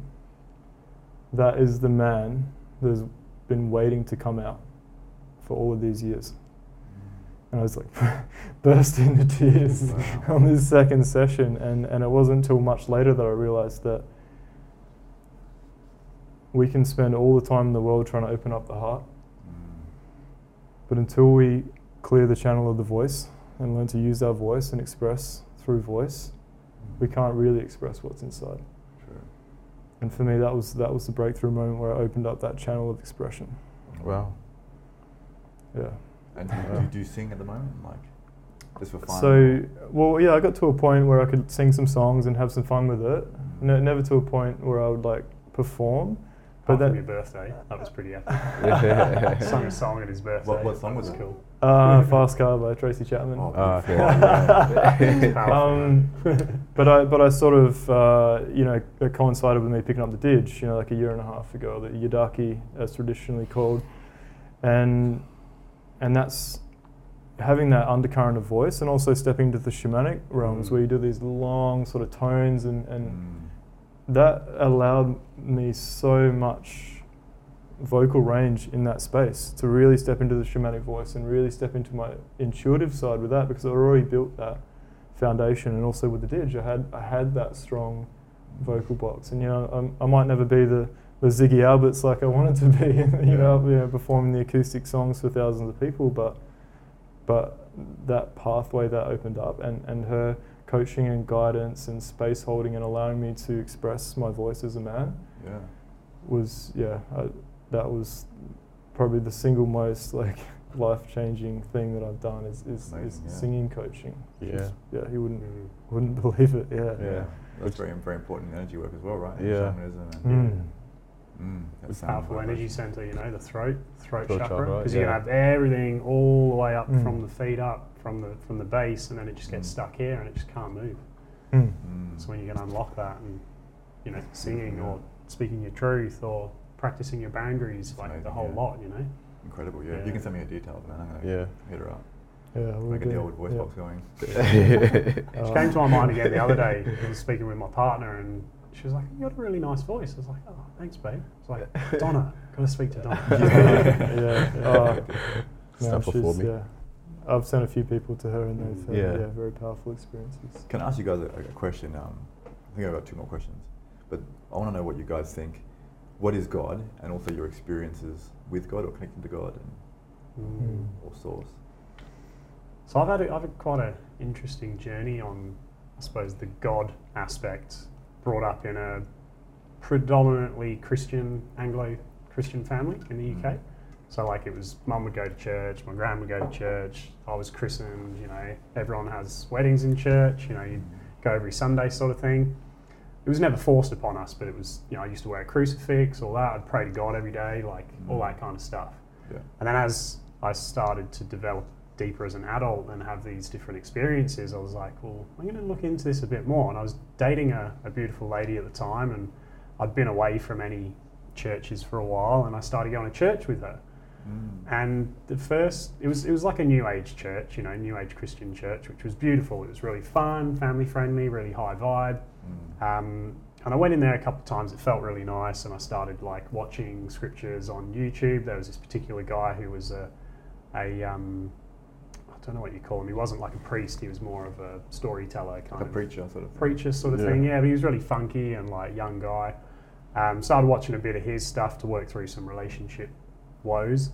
That is the man that's been waiting to come out for all of these years." And I was like, [laughs] burst into tears Wow. [laughs] on this second session. And, and it wasn't until much later that I realized that we can spend all the time in the world trying to open up the heart. But until we clear the channel of the voice and learn to use our voice and express through voice, mm-hmm. we can't really express what's inside. True. And for me, that was, that was the breakthrough moment where I opened up that channel of expression. Wow. Yeah. And do, Yeah. do, you sing at the moment, like just for fun? So, well, yeah, I got to a point where I could sing some songs and have some fun with it. Mm-hmm. Ne- never to a point where I would like perform. But Apart from that, your birthday, that was pretty epic. [laughs] Sung a song at his birthday. What- what song was it? cool. uh, Fast Car by Tracy Chapman. Oh, Ah, okay. [laughs] Powerful, Um, [laughs] but I, but I sort of, uh, you know, it coincided with me picking up the Didge, you know, like a year and a half ago, the Yidaki, as traditionally called, and and that's having that undercurrent of voice, and also stepping into the shamanic realms Mm. where you do these long sort of tones, and and Mm. That allowed me so much vocal range in that space to really step into the shamanic voice and really step into my intuitive side with that because I already built that foundation and also with the Didge I had I had that strong vocal box. And you know I'm, I might never be the the Ziggy Alberts like I wanted to be [laughs] you know you know performing the acoustic songs for thousands of people but but that pathway that opened up and, and her coaching and guidance and space holding and allowing me to express my voice as a man Yeah. was yeah I, that was probably the single most like [laughs] life changing thing that I've done is, is, is yeah. singing coaching. Yeah. Just- yeah, he wouldn't Mm. wouldn't [laughs] believe it. Yeah. Yeah. That's very very important in energy work as well, right? Yeah. Shamanism and Mm. mm, that powerful energy vibration. center, you know, the throat, throat, Throat chakra, chakra, because you can have everything all the way up Mm. from the feet up, from the from the base, and then it just gets Mm. stuck here and it just can't move. Mm. Mm. So when you can unlock that and you know, singing Yeah. or speaking your truth or practicing your boundaries, It's like amazing, the whole yeah. lot, you know. Incredible, yeah. Yeah. You can send me her details, man. I'm gonna Yeah. hit her up. Yeah. we'll Make a do. deal with voice yeah. box going. [laughs] It came to my mind again the other day. I [laughs] was speaking with my partner, and she was like, "You got a really nice voice." I was like, "Oh, thanks, babe." It's like [laughs] Donna. Got to speak to Donna. yeah. Uh, no, Stuff before me. Yeah. I've sent a few people to her and they've had Yeah. yeah. very powerful experiences. Can I ask you guys a, a question? Um, I think I've got two more questions, but I want to know what you guys think. What is God, and also your experiences with God or connecting to God and, Mm. or Source? So I've had, a, I've had quite an interesting journey on, I suppose, the God aspect. Brought up in a predominantly Christian, Anglo-Christian family in the UK. So like it was, mum would go to church, my gran would go to church. I was christened. You know, everyone has weddings in church. You know, you go every Sunday sort of thing. It was never forced upon us, but it was, you know, I used to wear a crucifix, all that. I'd pray to God every day, like all that kind of stuff. Yeah. And then as I started to develop deeper as an adult and have these different experiences, I was like, well, I'm going to look into this a bit more. And I was dating a, a beautiful lady at the time, and I'd been away from any churches for a while, and I started going to church with her. Mm. And the first, it was it was like a new age church, you know, new age Christian church, which was beautiful. It was really fun, family friendly, really high vibe. Mm. Um, and I went in there a couple of times. It felt really nice, and I started like watching scriptures on YouTube. There was this particular guy who was a, a um, I don't know what you call him. He wasn't like a priest. He was more of a storyteller kind a of preacher sort of. preacher sort of Yeah. thing. Yeah, but he was really funky and like young guy. Um, started watching a bit of his stuff to work through some relationship woes,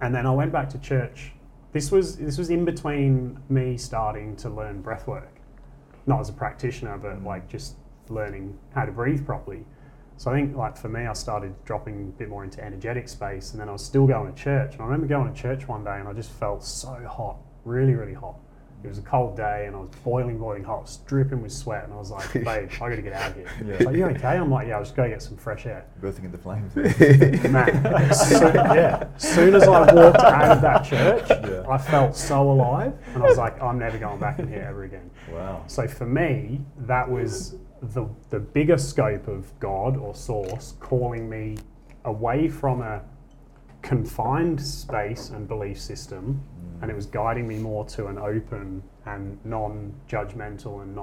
and then I went back to church. This was this was in between me starting to learn breath work, not as a practitioner, but like just learning how to breathe properly. So I think like for me, I started dropping a bit more into energetic space, and then I was still going to church. And I remember going to church one day, and I just felt so hot, really, really hot. It was a cold day, and I was boiling, boiling hot, dripping with sweat, and I was like, "Babe, [laughs] I got to get out of here." Yeah. She's like, "You okay?" I'm like, "Yeah, I was going to get some fresh air." Bursting into flames. [laughs] Man, so, yeah. Soon as I walked out of that church, Yeah. I felt so alive, and I was like, "I'm never going back in here ever again." wow. So for me, that was the the bigger scope of God or Source calling me away from a confined space and belief system, and it was guiding me more to an open and non-judgmental and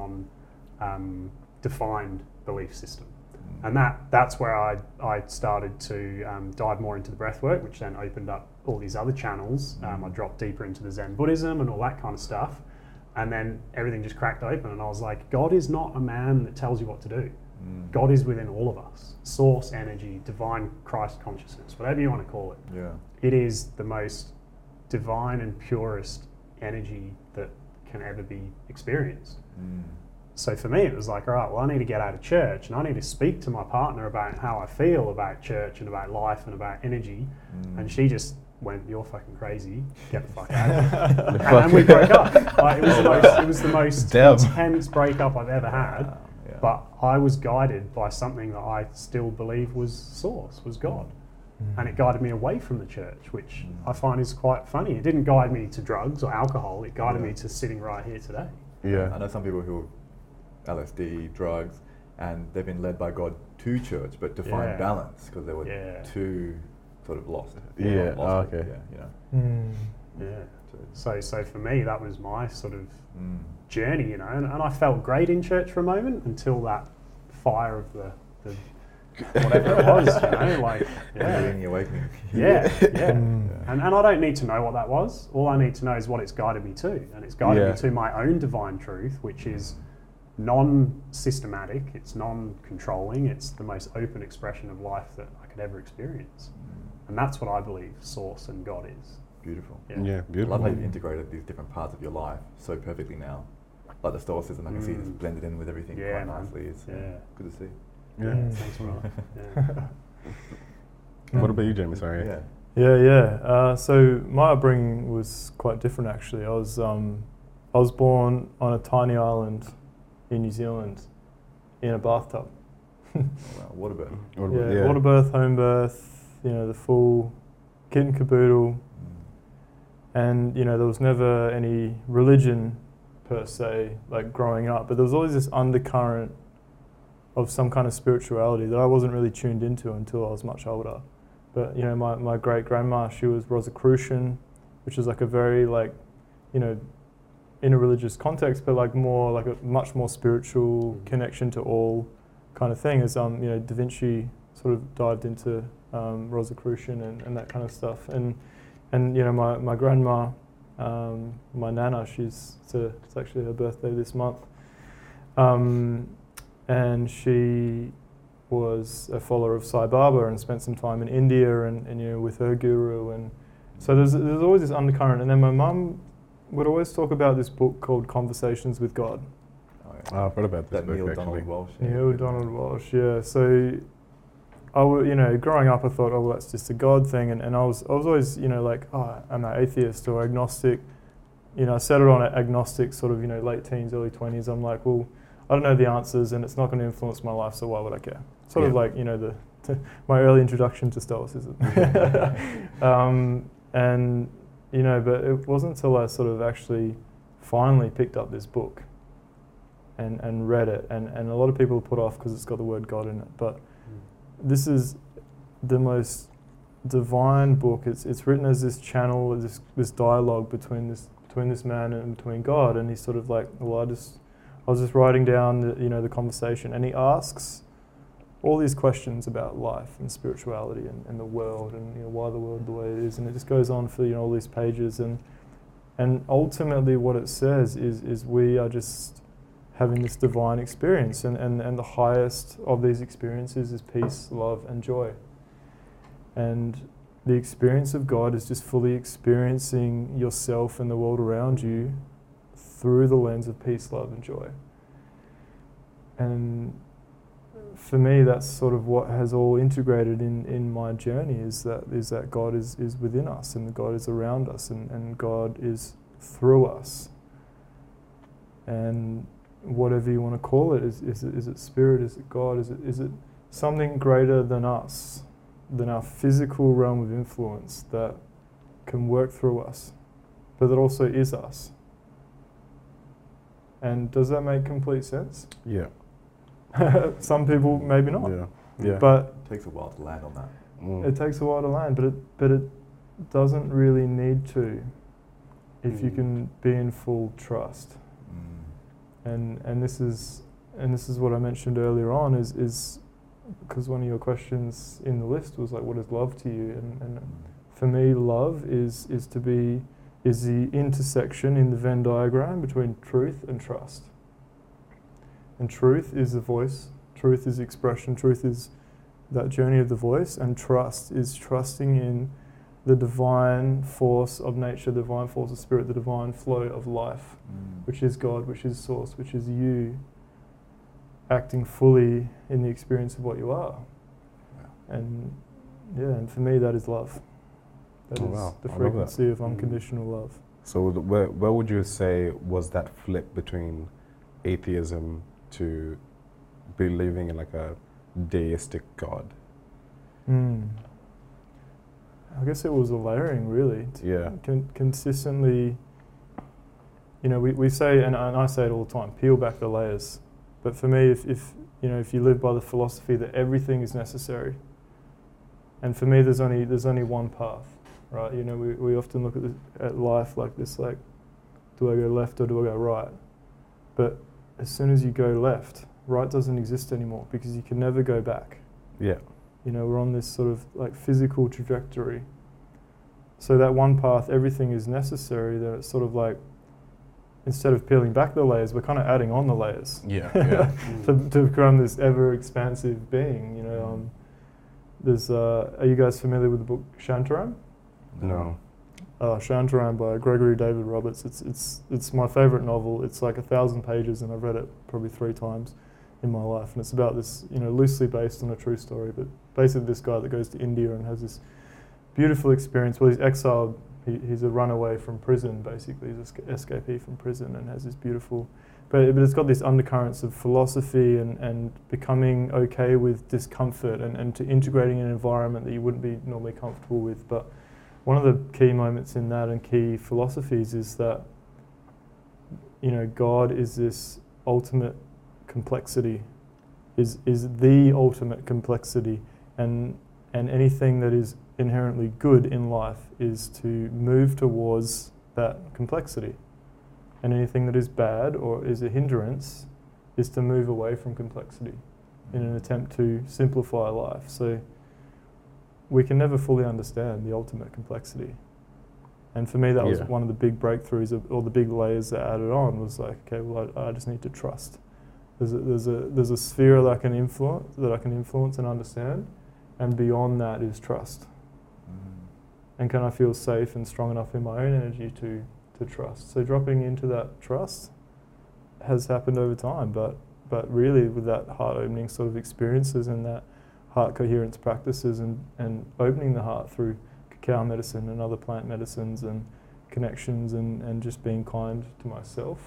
non-defined belief system. And that that's where I, I started to um, dive more into the breath work, which then opened up all these other channels. Um, I dropped deeper into the Zen Buddhism and all that kind of stuff. And then everything just cracked open, and I was like, God is not a man that tells you what to do. Mm. God is within all of us source energy, divine Christ consciousness, whatever you want to call it. Yeah. It is the most divine and purest energy that can ever be experienced. Mm. So for me, it was like, all right, well, I need to get out of church and I need to speak to my partner about how I feel about church and about life and about energy. Mm. And she just went, "You're fucking crazy. Get the fuck out." of here." [laughs] and, and we broke up. Like, it was the [laughs] most, it was the most Damn. intense breakup I've ever had. Yeah. But I was guided by something that I still believe was source, was God. And it guided me away from the church, which Mm. I find is quite funny. It didn't guide me to drugs or alcohol, it guided Yeah. me to sitting right here today. Yeah. I know some people who LSD, drugs, and they've been led by God to church, but to find Yeah. balance because they were Yeah. too sort of lost. Yeah, Lost oh, it, okay. Yeah, you know. Mm. Yeah. So, So, so for me, that was my sort of mm. journey, you know, and, and I felt great in church for a moment until that fire of the, the whatever it was, you know, [laughs] like, yeah. Kundalini awakening. Yeah, yeah. Mm. And, and I don't need to know what that was. All I need to know is what it's guided me to. And it's guided Yeah. me to my own divine truth, which is non systematic, it's non controlling, it's the most open expression of life that I could ever experience. Mm. And that's what I believe Source and God is. Beautiful. Yeah. Yeah, I love how you've integrated these different parts of your life so perfectly now. Like the stoicism, I can see it's Mm. blended in with everything Yeah, quite man. nicely. It's Yeah. good to see. Yeah. Mm. Thanks, bro. [laughs] Yeah. What about you, Jaime? Sorry. Yeah. Yeah, yeah. Uh, so my upbringing was quite different actually. I was um, I was born on a tiny island in New Zealand in a bathtub. Oh, wow. What about? What yeah, about- yeah. water birth, home birth, you know, the full kit and caboodle. Mm. And you know, there was never any religion per se, like growing up, but there was always this undercurrent of some kind of spirituality that I wasn't really tuned into until I was much older. But you know, my, my great grandma, she was Rosicrucian, which is like a very like, you know, in a religious context, but like more like a much more spiritual Mm. connection to all kind of thing. As um, you know, Da Vinci sort of dived into um, Rosicrucian and, and that kind of stuff. And and you know, my my grandma, um, my nana, she's it's, a, it's actually her birthday this month, um, and she was a follower of Sai Baba and spent some time in India and, and you know with her guru and so there's there's always this undercurrent. And then my mum would always talk about this book called Conversations with God. Oh, yeah. Oh, I've heard about this that book Neale actually. Donald Walsch. Neale Donald Walsch, yeah. So, I w- you know, growing up, I thought, oh, well, that's just a God thing, and, and I was I was always, you know, like, oh, am an atheist or agnostic? You know, I settled on agnostic, sort of, you know, late teens, early twenties. I'm like, well, I don't know the answers, and it's not going to influence my life, so why would I care? Sort of like, you know, the my early introduction to Stoicism. [laughs] [laughs] um, and you know, but it wasn't until I sort of actually finally picked up this book and, and read it, and, and a lot of people put off because it's got the word God in it, but this is the most divine book. It's, it's written as this channel, this, this dialogue between this, between this man and between God, and he's sort of like, well, I just, I was just writing down, the, you know, the conversation, and he asks all these questions about life and spirituality and, and the world and you know, why the world the way it is, and it just goes on for you know all these pages, and and ultimately what it says is is we are just having this divine experience, and, and, and the highest of these experiences is peace, love, and joy. And the experience of God is just fully experiencing yourself and the world around you through the lens of peace, love, and joy. And for me, that's sort of what has all integrated in, in my journey is that is that God is, is within us and God is around us and, and God is through us. And whatever you want to call it. Is, is, it, is it spirit? Is it God? Is it, is it something greater than us, than our physical realm of influence that can work through us, but that also is us? And does that make complete sense? Yeah. [laughs] Some people maybe not. Yeah. Yeah. But It takes a while to land on that. Mm. it takes a while to land, but it but it doesn't really need to if you Mm. can be in full trust. Mm. and and this is and this is what I mentioned earlier on is is because one of your questions in the list was like what is love to you and, and for me love is is to be is the intersection in the Venn diagram between truth and trust and truth is the voice truth is expression truth is that journey of the voice and trust is trusting in the divine force of nature the divine force of spirit the divine flow of life Mm. which is God, which is Source, which is you acting fully in the experience of what you are. And yeah, and for me, that is love. That is Oh, wow. the I love that. frequency of Mm. unconditional love. So where where would you say was that flip between atheism to believing in like a deistic God? Mm. I guess it was a layering, really. Yeah. Con- consistently, you know, we, we say, and, and I say it all the time, peel back the layers. But for me, if, if you know, if you live by the philosophy that everything is necessary, and for me, there's only there's only one path, right? You know, we, we often look at this, at life like this, like, do I go left or do I go right? But as soon as you go left, right doesn't exist anymore because you can never go back. Yeah. You know, we're on this sort of like physical trajectory. So that one path, everything is necessary. Then it's sort of like instead of peeling back the layers, we're kind of adding on the layers Yeah. [laughs] Yeah. to, to become this ever expansive being. You know, um, there's. Uh, are you guys familiar with the book Shantaram? No. Uh, Shantaram by Gregory David Roberts. It's it's it's my favorite novel. It's like a thousand pages, and I've read it probably three times in my life. And it's about this, you know, loosely based on a true story, but basically this guy that goes to India and has this beautiful experience. Well, he's exiled. He, he's a runaway from prison, basically. He's an escapee from prison and has this beautiful. But, but it's got these undercurrents of philosophy and, and becoming okay with discomfort and, and to integrating an environment that you wouldn't be normally comfortable with. But one of the key moments in that and key philosophies is that you know God is this ultimate complexity is is the ultimate complexity and and anything that is inherently good in life is to move towards that complexity. And anything that is bad or is a hindrance is to move away from complexity in an attempt to simplify life. So we can never fully understand the ultimate complexity. And for me, that was one of the big breakthroughs, of, or the big layers that added on was like, okay, well, I, I just need to trust. There's a, there's a there's a sphere that I can influence, that I can influence and understand, and beyond that is trust. Mm. And can I feel safe and strong enough in my own energy to to trust? So dropping into that trust has happened over time, but but really with that heart opening sort of experiences and that heart coherence practices and, and opening the heart through cacao medicine and other plant medicines and connections and, and just being kind to myself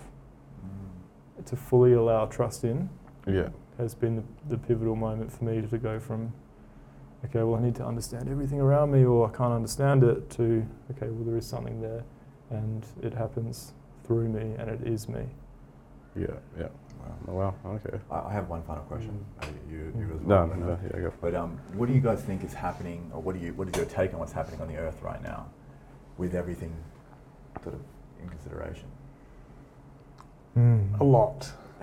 Mm. to fully allow trust in Yeah. has been the, the pivotal moment for me to go from okay, well, I need to understand everything around me, or I can't understand it, to, okay, well, there is something there, and it happens through me, and it is me. Yeah, yeah. Wow. Oh, wow. Okay. I, I have one final question. Uh, you, you as No, well. no, Brendan. no. Yeah, go. But um, what do you guys think is happening, or what do you, what is your take on what's happening on the Earth right now, with everything sort of in consideration? A lot. [laughs]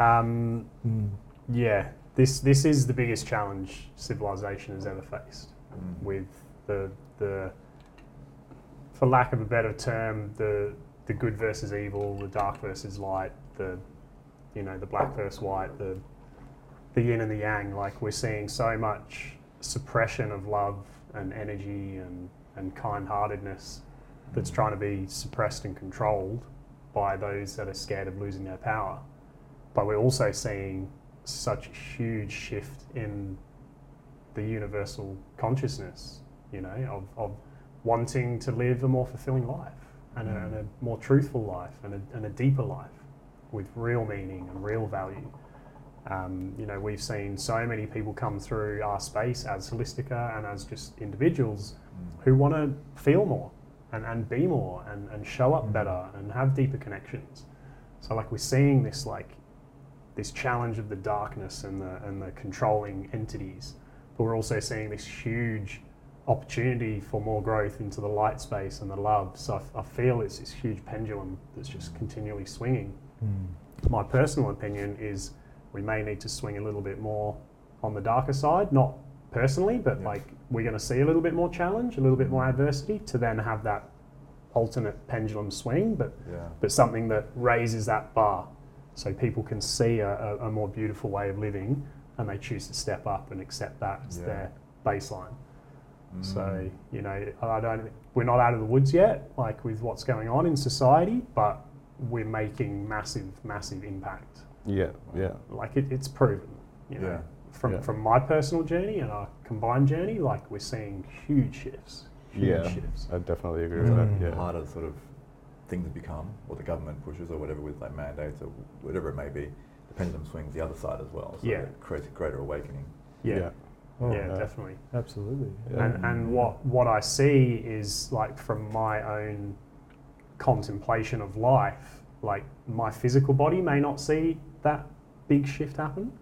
um, Mm. yeah, this this is the biggest challenge civilization has ever faced. Mm. With the the, for lack of a better term, the the good versus evil, the dark versus light, the you know the black versus white, the the yin and the yang. Like we're seeing so much suppression of love and energy and and kind-heartedness that's trying to be suppressed and controlled by those that are scared of losing their power. But we're also seeing such a huge shift in the universal consciousness, you know, of, of wanting to live a more fulfilling life and a, and a mm. more truthful life and a, and a deeper life with real meaning and real value. Um, you know, we've seen so many people come through our space as Holistika and as just individuals Mm. who want to feel more and, and be more and, and show up Mm. better and have deeper connections. So like we're seeing this like this challenge of the darkness and the and the controlling entities, but we're also seeing this huge opportunity for more growth into the light space and the love. So I, feel it's this huge pendulum that's just continually swinging. Mm. My personal opinion is we may need to swing a little bit more on the darker side, not personally, but Yeah. like we're going to see a little bit more challenge, a little bit more adversity to then have that alternate pendulum swing, but Yeah. but something that raises that bar so people can see a, a, a more beautiful way of living and they choose to step up and accept that as Yeah. their baseline. Mm. So, you know, I don't, we're not out of the woods yet, like with what's going on in society, but we're making massive, massive impact. Yeah, yeah. Like it, it's proven, you know, Yeah. from, Yeah. from my personal journey and our combined journey, like we're seeing huge shifts, huge Yeah. shifts. I definitely agree It's with Mm. that. like Yeah. harder sort of things have become, or the government pushes, or whatever with like mandates or whatever it may be. The pendulum swings the other side as well. So Yeah. it creates a greater awakening. Yeah, yeah, Oh, yeah. definitely. Absolutely. Yeah. And, and what, what I see is like from my own contemplation of life, like my physical body may not see that big shift happen,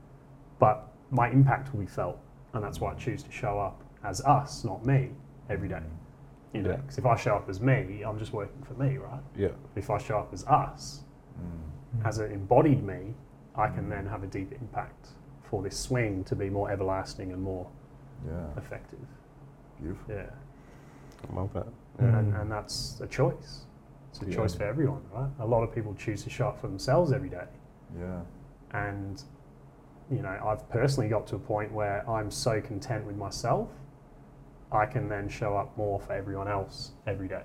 but my impact will be felt. And that's why I choose to show up as us, not me, every day. You know, Yeah. because if I show up as me, I'm just working for me, right? Yeah. If I show up as us, Mm. as an embodied me, I can then have a deep impact for this swing to be more everlasting and more Yeah. effective. Beautiful. Yeah. I love that. Mm. and, and that's a choice. It's a Yeah. choice for everyone, right? A lot of people choose to show up for themselves every day, Yeah. and you know, I've personally got to a point where I'm so content with myself, I can then show up more for everyone else every day.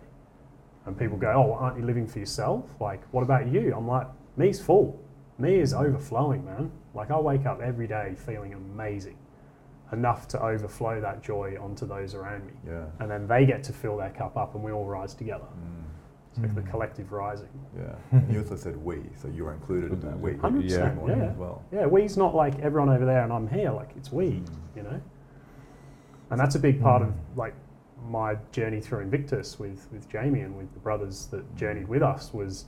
And people go, "Oh, aren't you living for yourself? Like, what about you?" I'm like, "Me's full. Me is overflowing, man. Like, I wake up every day feeling amazing, enough to overflow that joy onto those around me." Yeah. and then they get to fill their cup up and we all rise together. Mm. It's like the Mm. collective rising. Yeah. and you also said we, so you were included in that we. 100%, this morning yeah. as well. Yeah, we's not like everyone over there and I'm here, like it's we, Mm. you know? And that's a big part of Mm. like my journey through Invictus with, with Jaime and with the brothers that journeyed with us was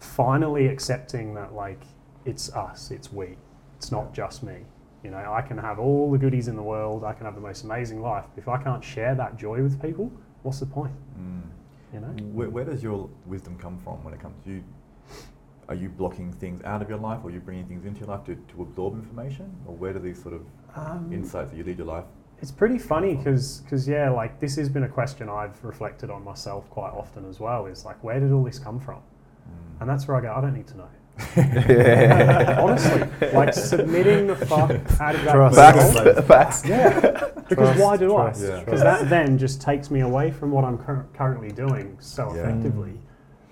finally accepting that like it's us, it's we. It's not just me. You know, I can have all the goodies in the world, I can have the most amazing life. If I can't share that joy with people, what's the point? Mm. You know? Where, where does your wisdom come from when it comes to you? Are you blocking things out of your life, or are you bringing things into your life to, to absorb information, or where do these sort of Um, insights that you lead your life? It's pretty funny because, yeah, like this has been a question I've reflected on myself quite often as well. Is like, where did all this come from? Mm. And that's where I go, I don't need to know. [laughs] Honestly, like submitting the fuck out of that. Trust. control. Facts. [laughs] Facts. Yeah, because Trust, why do trust, I? Yeah. Because that then just takes me away from what I'm cur- currently doing so Yeah. effectively.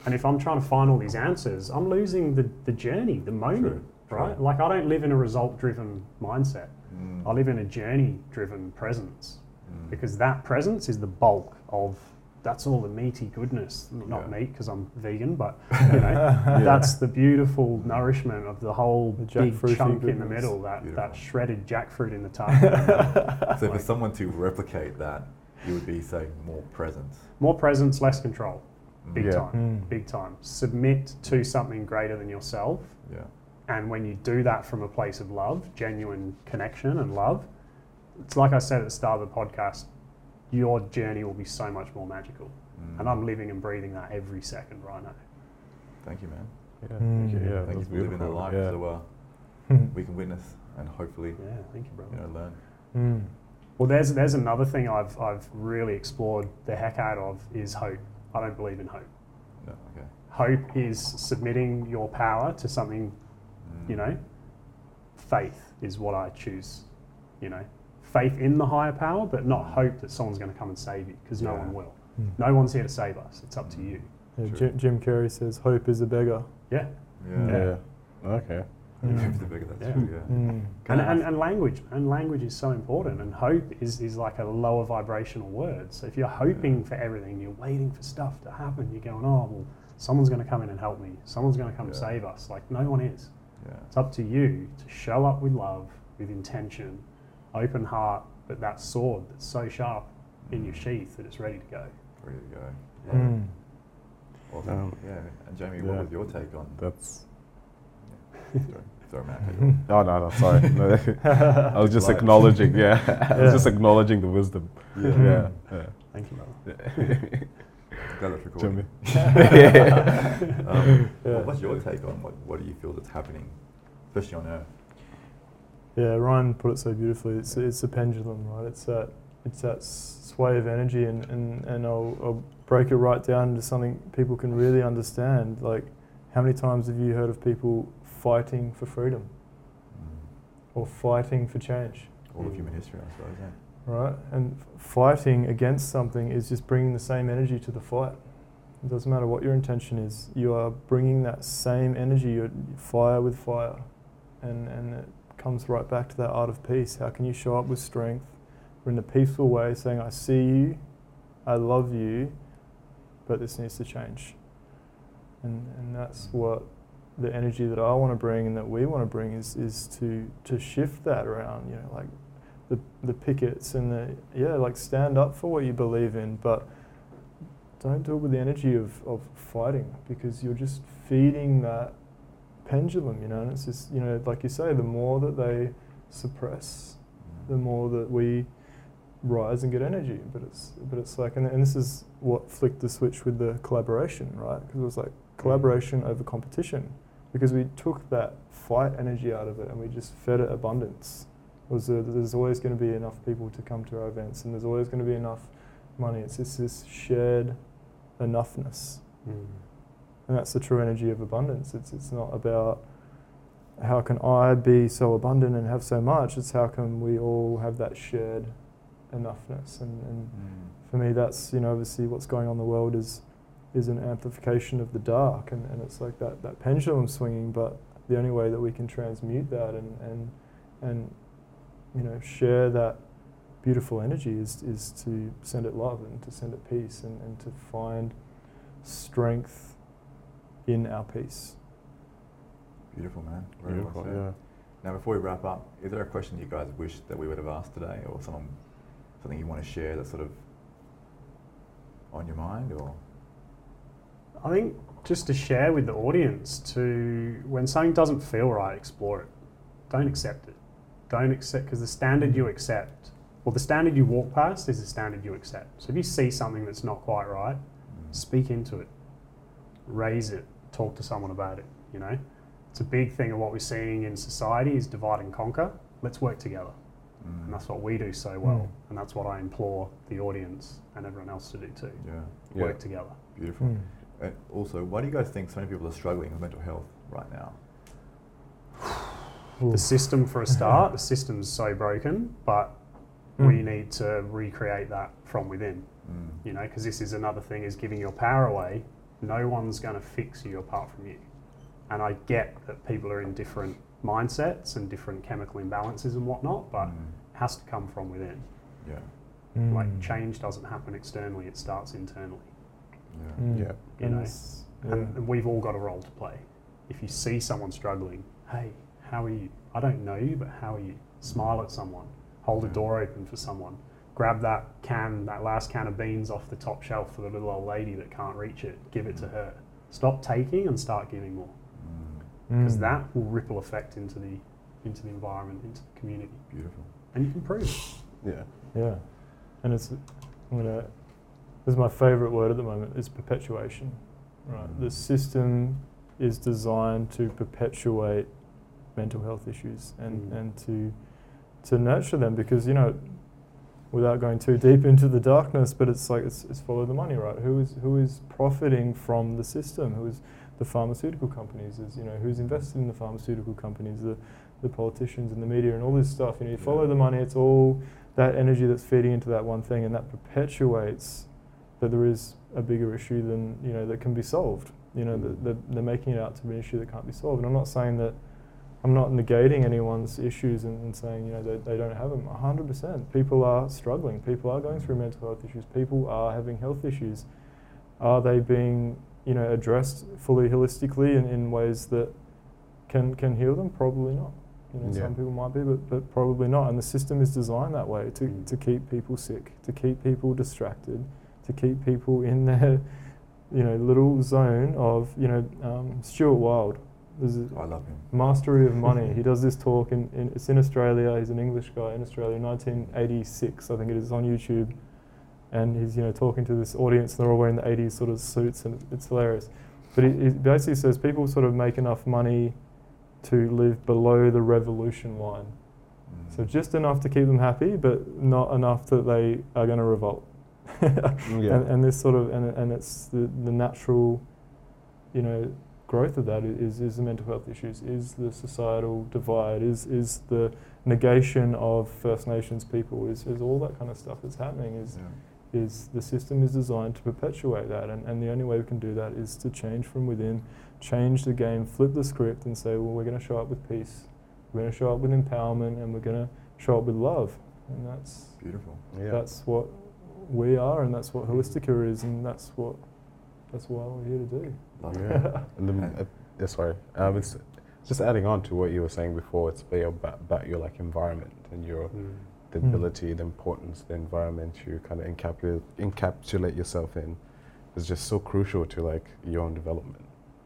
And if I'm trying to find all these answers, I'm losing the, the journey, the moment, True, true. right? Like I don't live in a result driven mindset. Mm. I live in a journey driven presence Mm. because that presence is the bulk of that's all the meaty goodness. Not Yeah. meat because I'm vegan, but [laughs] you know, that's the beautiful nourishment of the whole The big jackfruity chunk in the middle. That Beautiful. that shredded jackfruit in the top. [laughs] So for someone to replicate that, you would be saying more presence. More presence, less control. Big Yeah. time. Mm. Big time. Submit to something greater than yourself. Yeah. And when you do that from a place of love, genuine connection and love, it's like I said at the start of the podcast, your journey will be so much more magical. Mm. And I'm living and breathing that every second right now. Thank you, man. Yeah, thank you. Mm. Yeah, Thank you that's for living that life Yeah. so uh, Hmm. we can witness and hopefully, Yeah, thank you, brother. you know, learn. Mm. Well, there's there's another thing I've I've really explored the heck out of is hope. I don't believe in hope. No, okay. Hope is submitting your power to something, Mm. you know. Faith is what I choose, you know. Faith in the higher power, but not hope that someone's going to come and save you because no Yeah. one will. Mm. No one's here to save us. It's up to you. Yeah, Jim, Jim Carrey says, "Hope is a beggar." Yeah. Yeah. Yeah. Okay. Maybe the bigger that's Yeah. true, yeah. Mm. And, and, and language, and language is so important. And hope is, is like a lower vibrational word. So if you're hoping for everything, you're waiting for stuff to happen. You're going, oh well, someone's going to come in and help me. Someone's going to come Yeah. save us. Like no one is. Yeah. It's up to you to show up with love, with intention, open heart, but that sword that's so sharp in your sheath that it's ready to go. Ready to go. Yeah. Mm. Awesome. Um, yeah. And Jaime, yeah. what was your take on? That's. Sorry, sorry, man. I cut you off. Oh no, no, sorry. No, [laughs] I was just Light. acknowledging. Yeah, [laughs] I was just acknowledging the wisdom. Yeah. Yeah. yeah. Thank you, brother. [laughs] Glad that's recording. Jimmy. um, Yeah. What's your take on what, what do you feel that's happening, especially on Earth? Yeah, Ryan put it so beautifully. It's it's a pendulum, right? It's that it's that sway of energy, and and and I'll, I'll break it right down into something people can really understand. Like, how many times have you heard of people fighting for freedom Mm. or fighting for change? All of human history, I suppose. Yeah. right? And fighting against something is just bringing the same energy to the fight. It doesn't matter what your intention is. You are bringing that same energy, fire with fire, and and it comes right back to that art of peace. How can you show up with strength, or in a peaceful way, saying, "I see you, I love you, but this needs to change." And and that's what the energy that I want to bring and that we want to bring is is to to shift that around. You know, like the the pickets and the yeah, like stand up for what you believe in, but don't do it with the energy of, of fighting because you're just feeding that pendulum, you know, and it's just you know, like you say, the more that they suppress, the more that we rise and get energy. But it's but it's like and, and this is what flicked the switch with the collaboration, right? Because it was like collaboration over competition. Because we took that fight energy out of it and we just fed it abundance was uh, there's always going to be enough people to come to our events and there's always going to be enough money. It's just this shared enoughness. Mm. And that's the true energy of abundance. It's, it's not about how can I be so abundant and have so much. It's how can we all have that shared enoughness. And, and Mm. for me, that's, you know, obviously what's going on in the world is, is an amplification of the dark. And, and it's like that, that pendulum swinging, but the only way that we can transmute that and, and, and you know, share that beautiful energy is, is to send it love and to send it peace and, and to find strength in our peace. Beautiful, man. Very Beautiful. well. Yeah. Now, before we wrap up, is there a question you guys wish that we would have asked today, or someone, something you want to share that's sort of on your mind, or I think just to share with the audience to when something doesn't feel right, explore it. Don't accept it. Don't accept because the standard you accept, or the standard you walk past, is the standard you accept. So if you see something that's not quite right, Mm. speak into it, raise it, talk to someone about it. You know, it's a big thing of what we're seeing in society is divide and conquer. Let's work together, Mm. and that's what we do so well, Mm. and that's what I implore the audience and everyone else to do too. yeah, Yeah. Work together. beautiful. Mm. And also, why do you guys think so many people are struggling with mental health right now? The system, for a [laughs] start, the system's so broken, but we Mm. need to recreate that from within. Mm. You know, because this is another thing: is giving your power away. No one's going to fix you apart from you. And I get that people are in different mindsets and different chemical imbalances and whatnot, but Mm. it has to come from within. Yeah. Like Mm. change doesn't happen externally; it starts internally. Yeah. Mm. Yeah. You And know, it's- yeah. and, and we've all got a role to play. If you see someone struggling, hey, how are you? I don't know you, but how are you? Smile at someone. Hold a door open for someone. Grab that can, that last can of beans off the top shelf for the little old lady that can't reach it. Give it to her. Stop taking and start giving more, because Mm. that will ripple effect into the into the environment, into the community, Beautiful. and you can prove it. Yeah. Yeah, and it's I'm gonna. This is my favourite word at the moment. Is perpetuation. Right. Mm. The system is designed to perpetuate mental health issues and, Mm. and to to nurture them because you know without going too deep into the darkness but it's like it's, it's follow the money right? Who is who is profiting from the system? Who is the pharmaceutical companies? Is you know who's invested in the pharmaceutical companies the the politicians and the media and all this stuff? You know you follow the money it's all that energy that's feeding into that one thing and that perpetuates that there is a bigger issue than you know that can be solved. You know mm. that they're, they're making it out to be an issue that can't be solved. And i'm not saying that i'm not negating anyone's issues and, and saying you know they, they don't have them. 100% people are struggling. People are going through mental health issues. People are having health issues. Are they being you know addressed fully holistically in, in ways that can can heal them? Probably not. You know Yeah. some people might be but, but probably not. And the system is designed that way to, Mm. to keep people sick to keep people distracted to keep people in their [laughs] you know little zone of you know um, Stuart Wilde there's I love him. mastery of money [laughs] he does this talk in, in it's in Australia he's an English guy in Australia 1986 I think it is on YouTube and he's you know talking to this audience and they're all wearing the 80s sort of suits and it's hilarious but he, he basically says people sort of make enough money to live below the revolution line Mm. so just enough to keep them happy but not enough that they are going to revolt [laughs] Yeah. and, and this sort of and, and it's the, the natural you know growth of that is is the mental health issues is the societal divide is is the negation of First Nations people is, is all that kind of stuff that's happening is Yeah. is the system is designed to perpetuate that and, and the only way we can do that is to change from within change the game flip the script and say well we're going to show up with peace we're going to show up with empowerment and we're going to show up with love and that's Beautiful. Yeah. that's what we are and that's what holistika is and that's what that's why we're here to do Love it. Yeah. [laughs] and uh, yeah, sorry. Um, it's just adding on to what you were saying before. It's about, about, about your like environment and your the Mm. ability, the importance, the environment you kind of encapsulate encapsulate yourself in is just so crucial to like your own development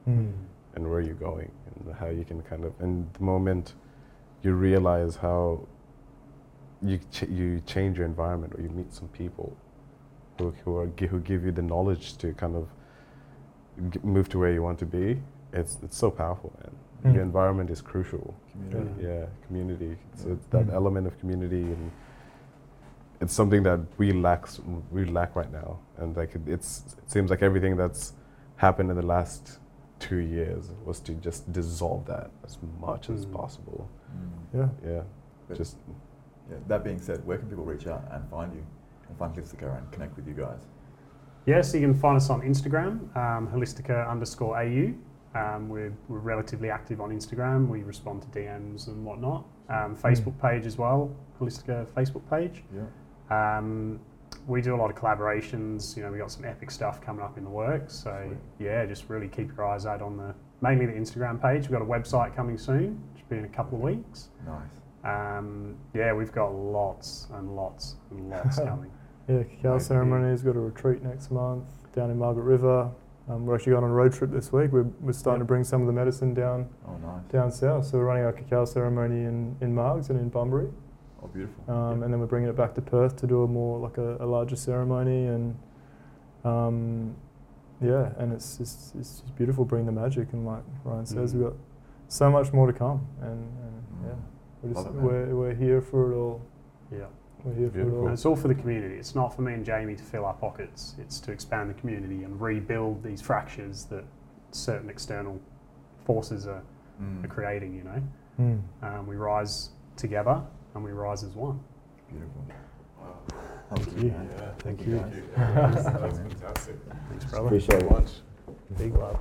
Mm. and where you're going and how you can kind of and the moment you realize how you ch- you change your environment or you meet some people who who, are, who give you the knowledge to kind of g- move to where you want to be it's it's so powerful man Mm. your environment is crucial Community. yeah community so Yeah. that Mm. element of community and it's something that we lack we lack right now and like it, it's it seems like everything that's happened in the last two years was to just dissolve that as much as Mm. possible Mm. yeah yeah But- just Yeah, that being said, where can people reach out and find you and find Holistika and connect with you guys? Yeah, so you can find us on Instagram, um, holistika underscore AU. Um, we're, we're relatively active on Instagram. We respond to DMs and whatnot. Um, Facebook page as well, Holistika Facebook page. Yeah. Um, we do a lot of collaborations. You know, we got some epic stuff coming up in the works. So Sweet. yeah, just really keep your eyes out on the mainly the Instagram page. We've got a website coming soon, which will be in a couple of weeks. Nice. Um, yeah, we've got lots and lots and lots [laughs] coming. Yeah cacao Nice. ceremony's got a retreat next month down in Margaret River um, we're actually going on a road trip this week we're, we're starting to bring some of the medicine down Oh, nice. down south so we're running our cacao ceremony in, in Margs and in Bunbury Oh, beautiful. um, and then we're bringing it back to Perth to do a more like a, a larger ceremony and um, yeah, and it's just it's just beautiful bringing the magic and like Ryan says, Mm. we've got so much more to come and, and yeah, Mm. we're just it, we're, we're here for it all. Yeah. We're here for it all. it's all for the community. It's not for me and Jaime to fill our pockets. It's to expand the community and rebuild these fractures that certain external forces are, Mm. are creating. You know, Mm. um, we rise together and we rise as one. Beautiful. Thank you. man. Thank you. you. guys. that's [laughs] fantastic Thanks, brother. Appreciate it. Big love.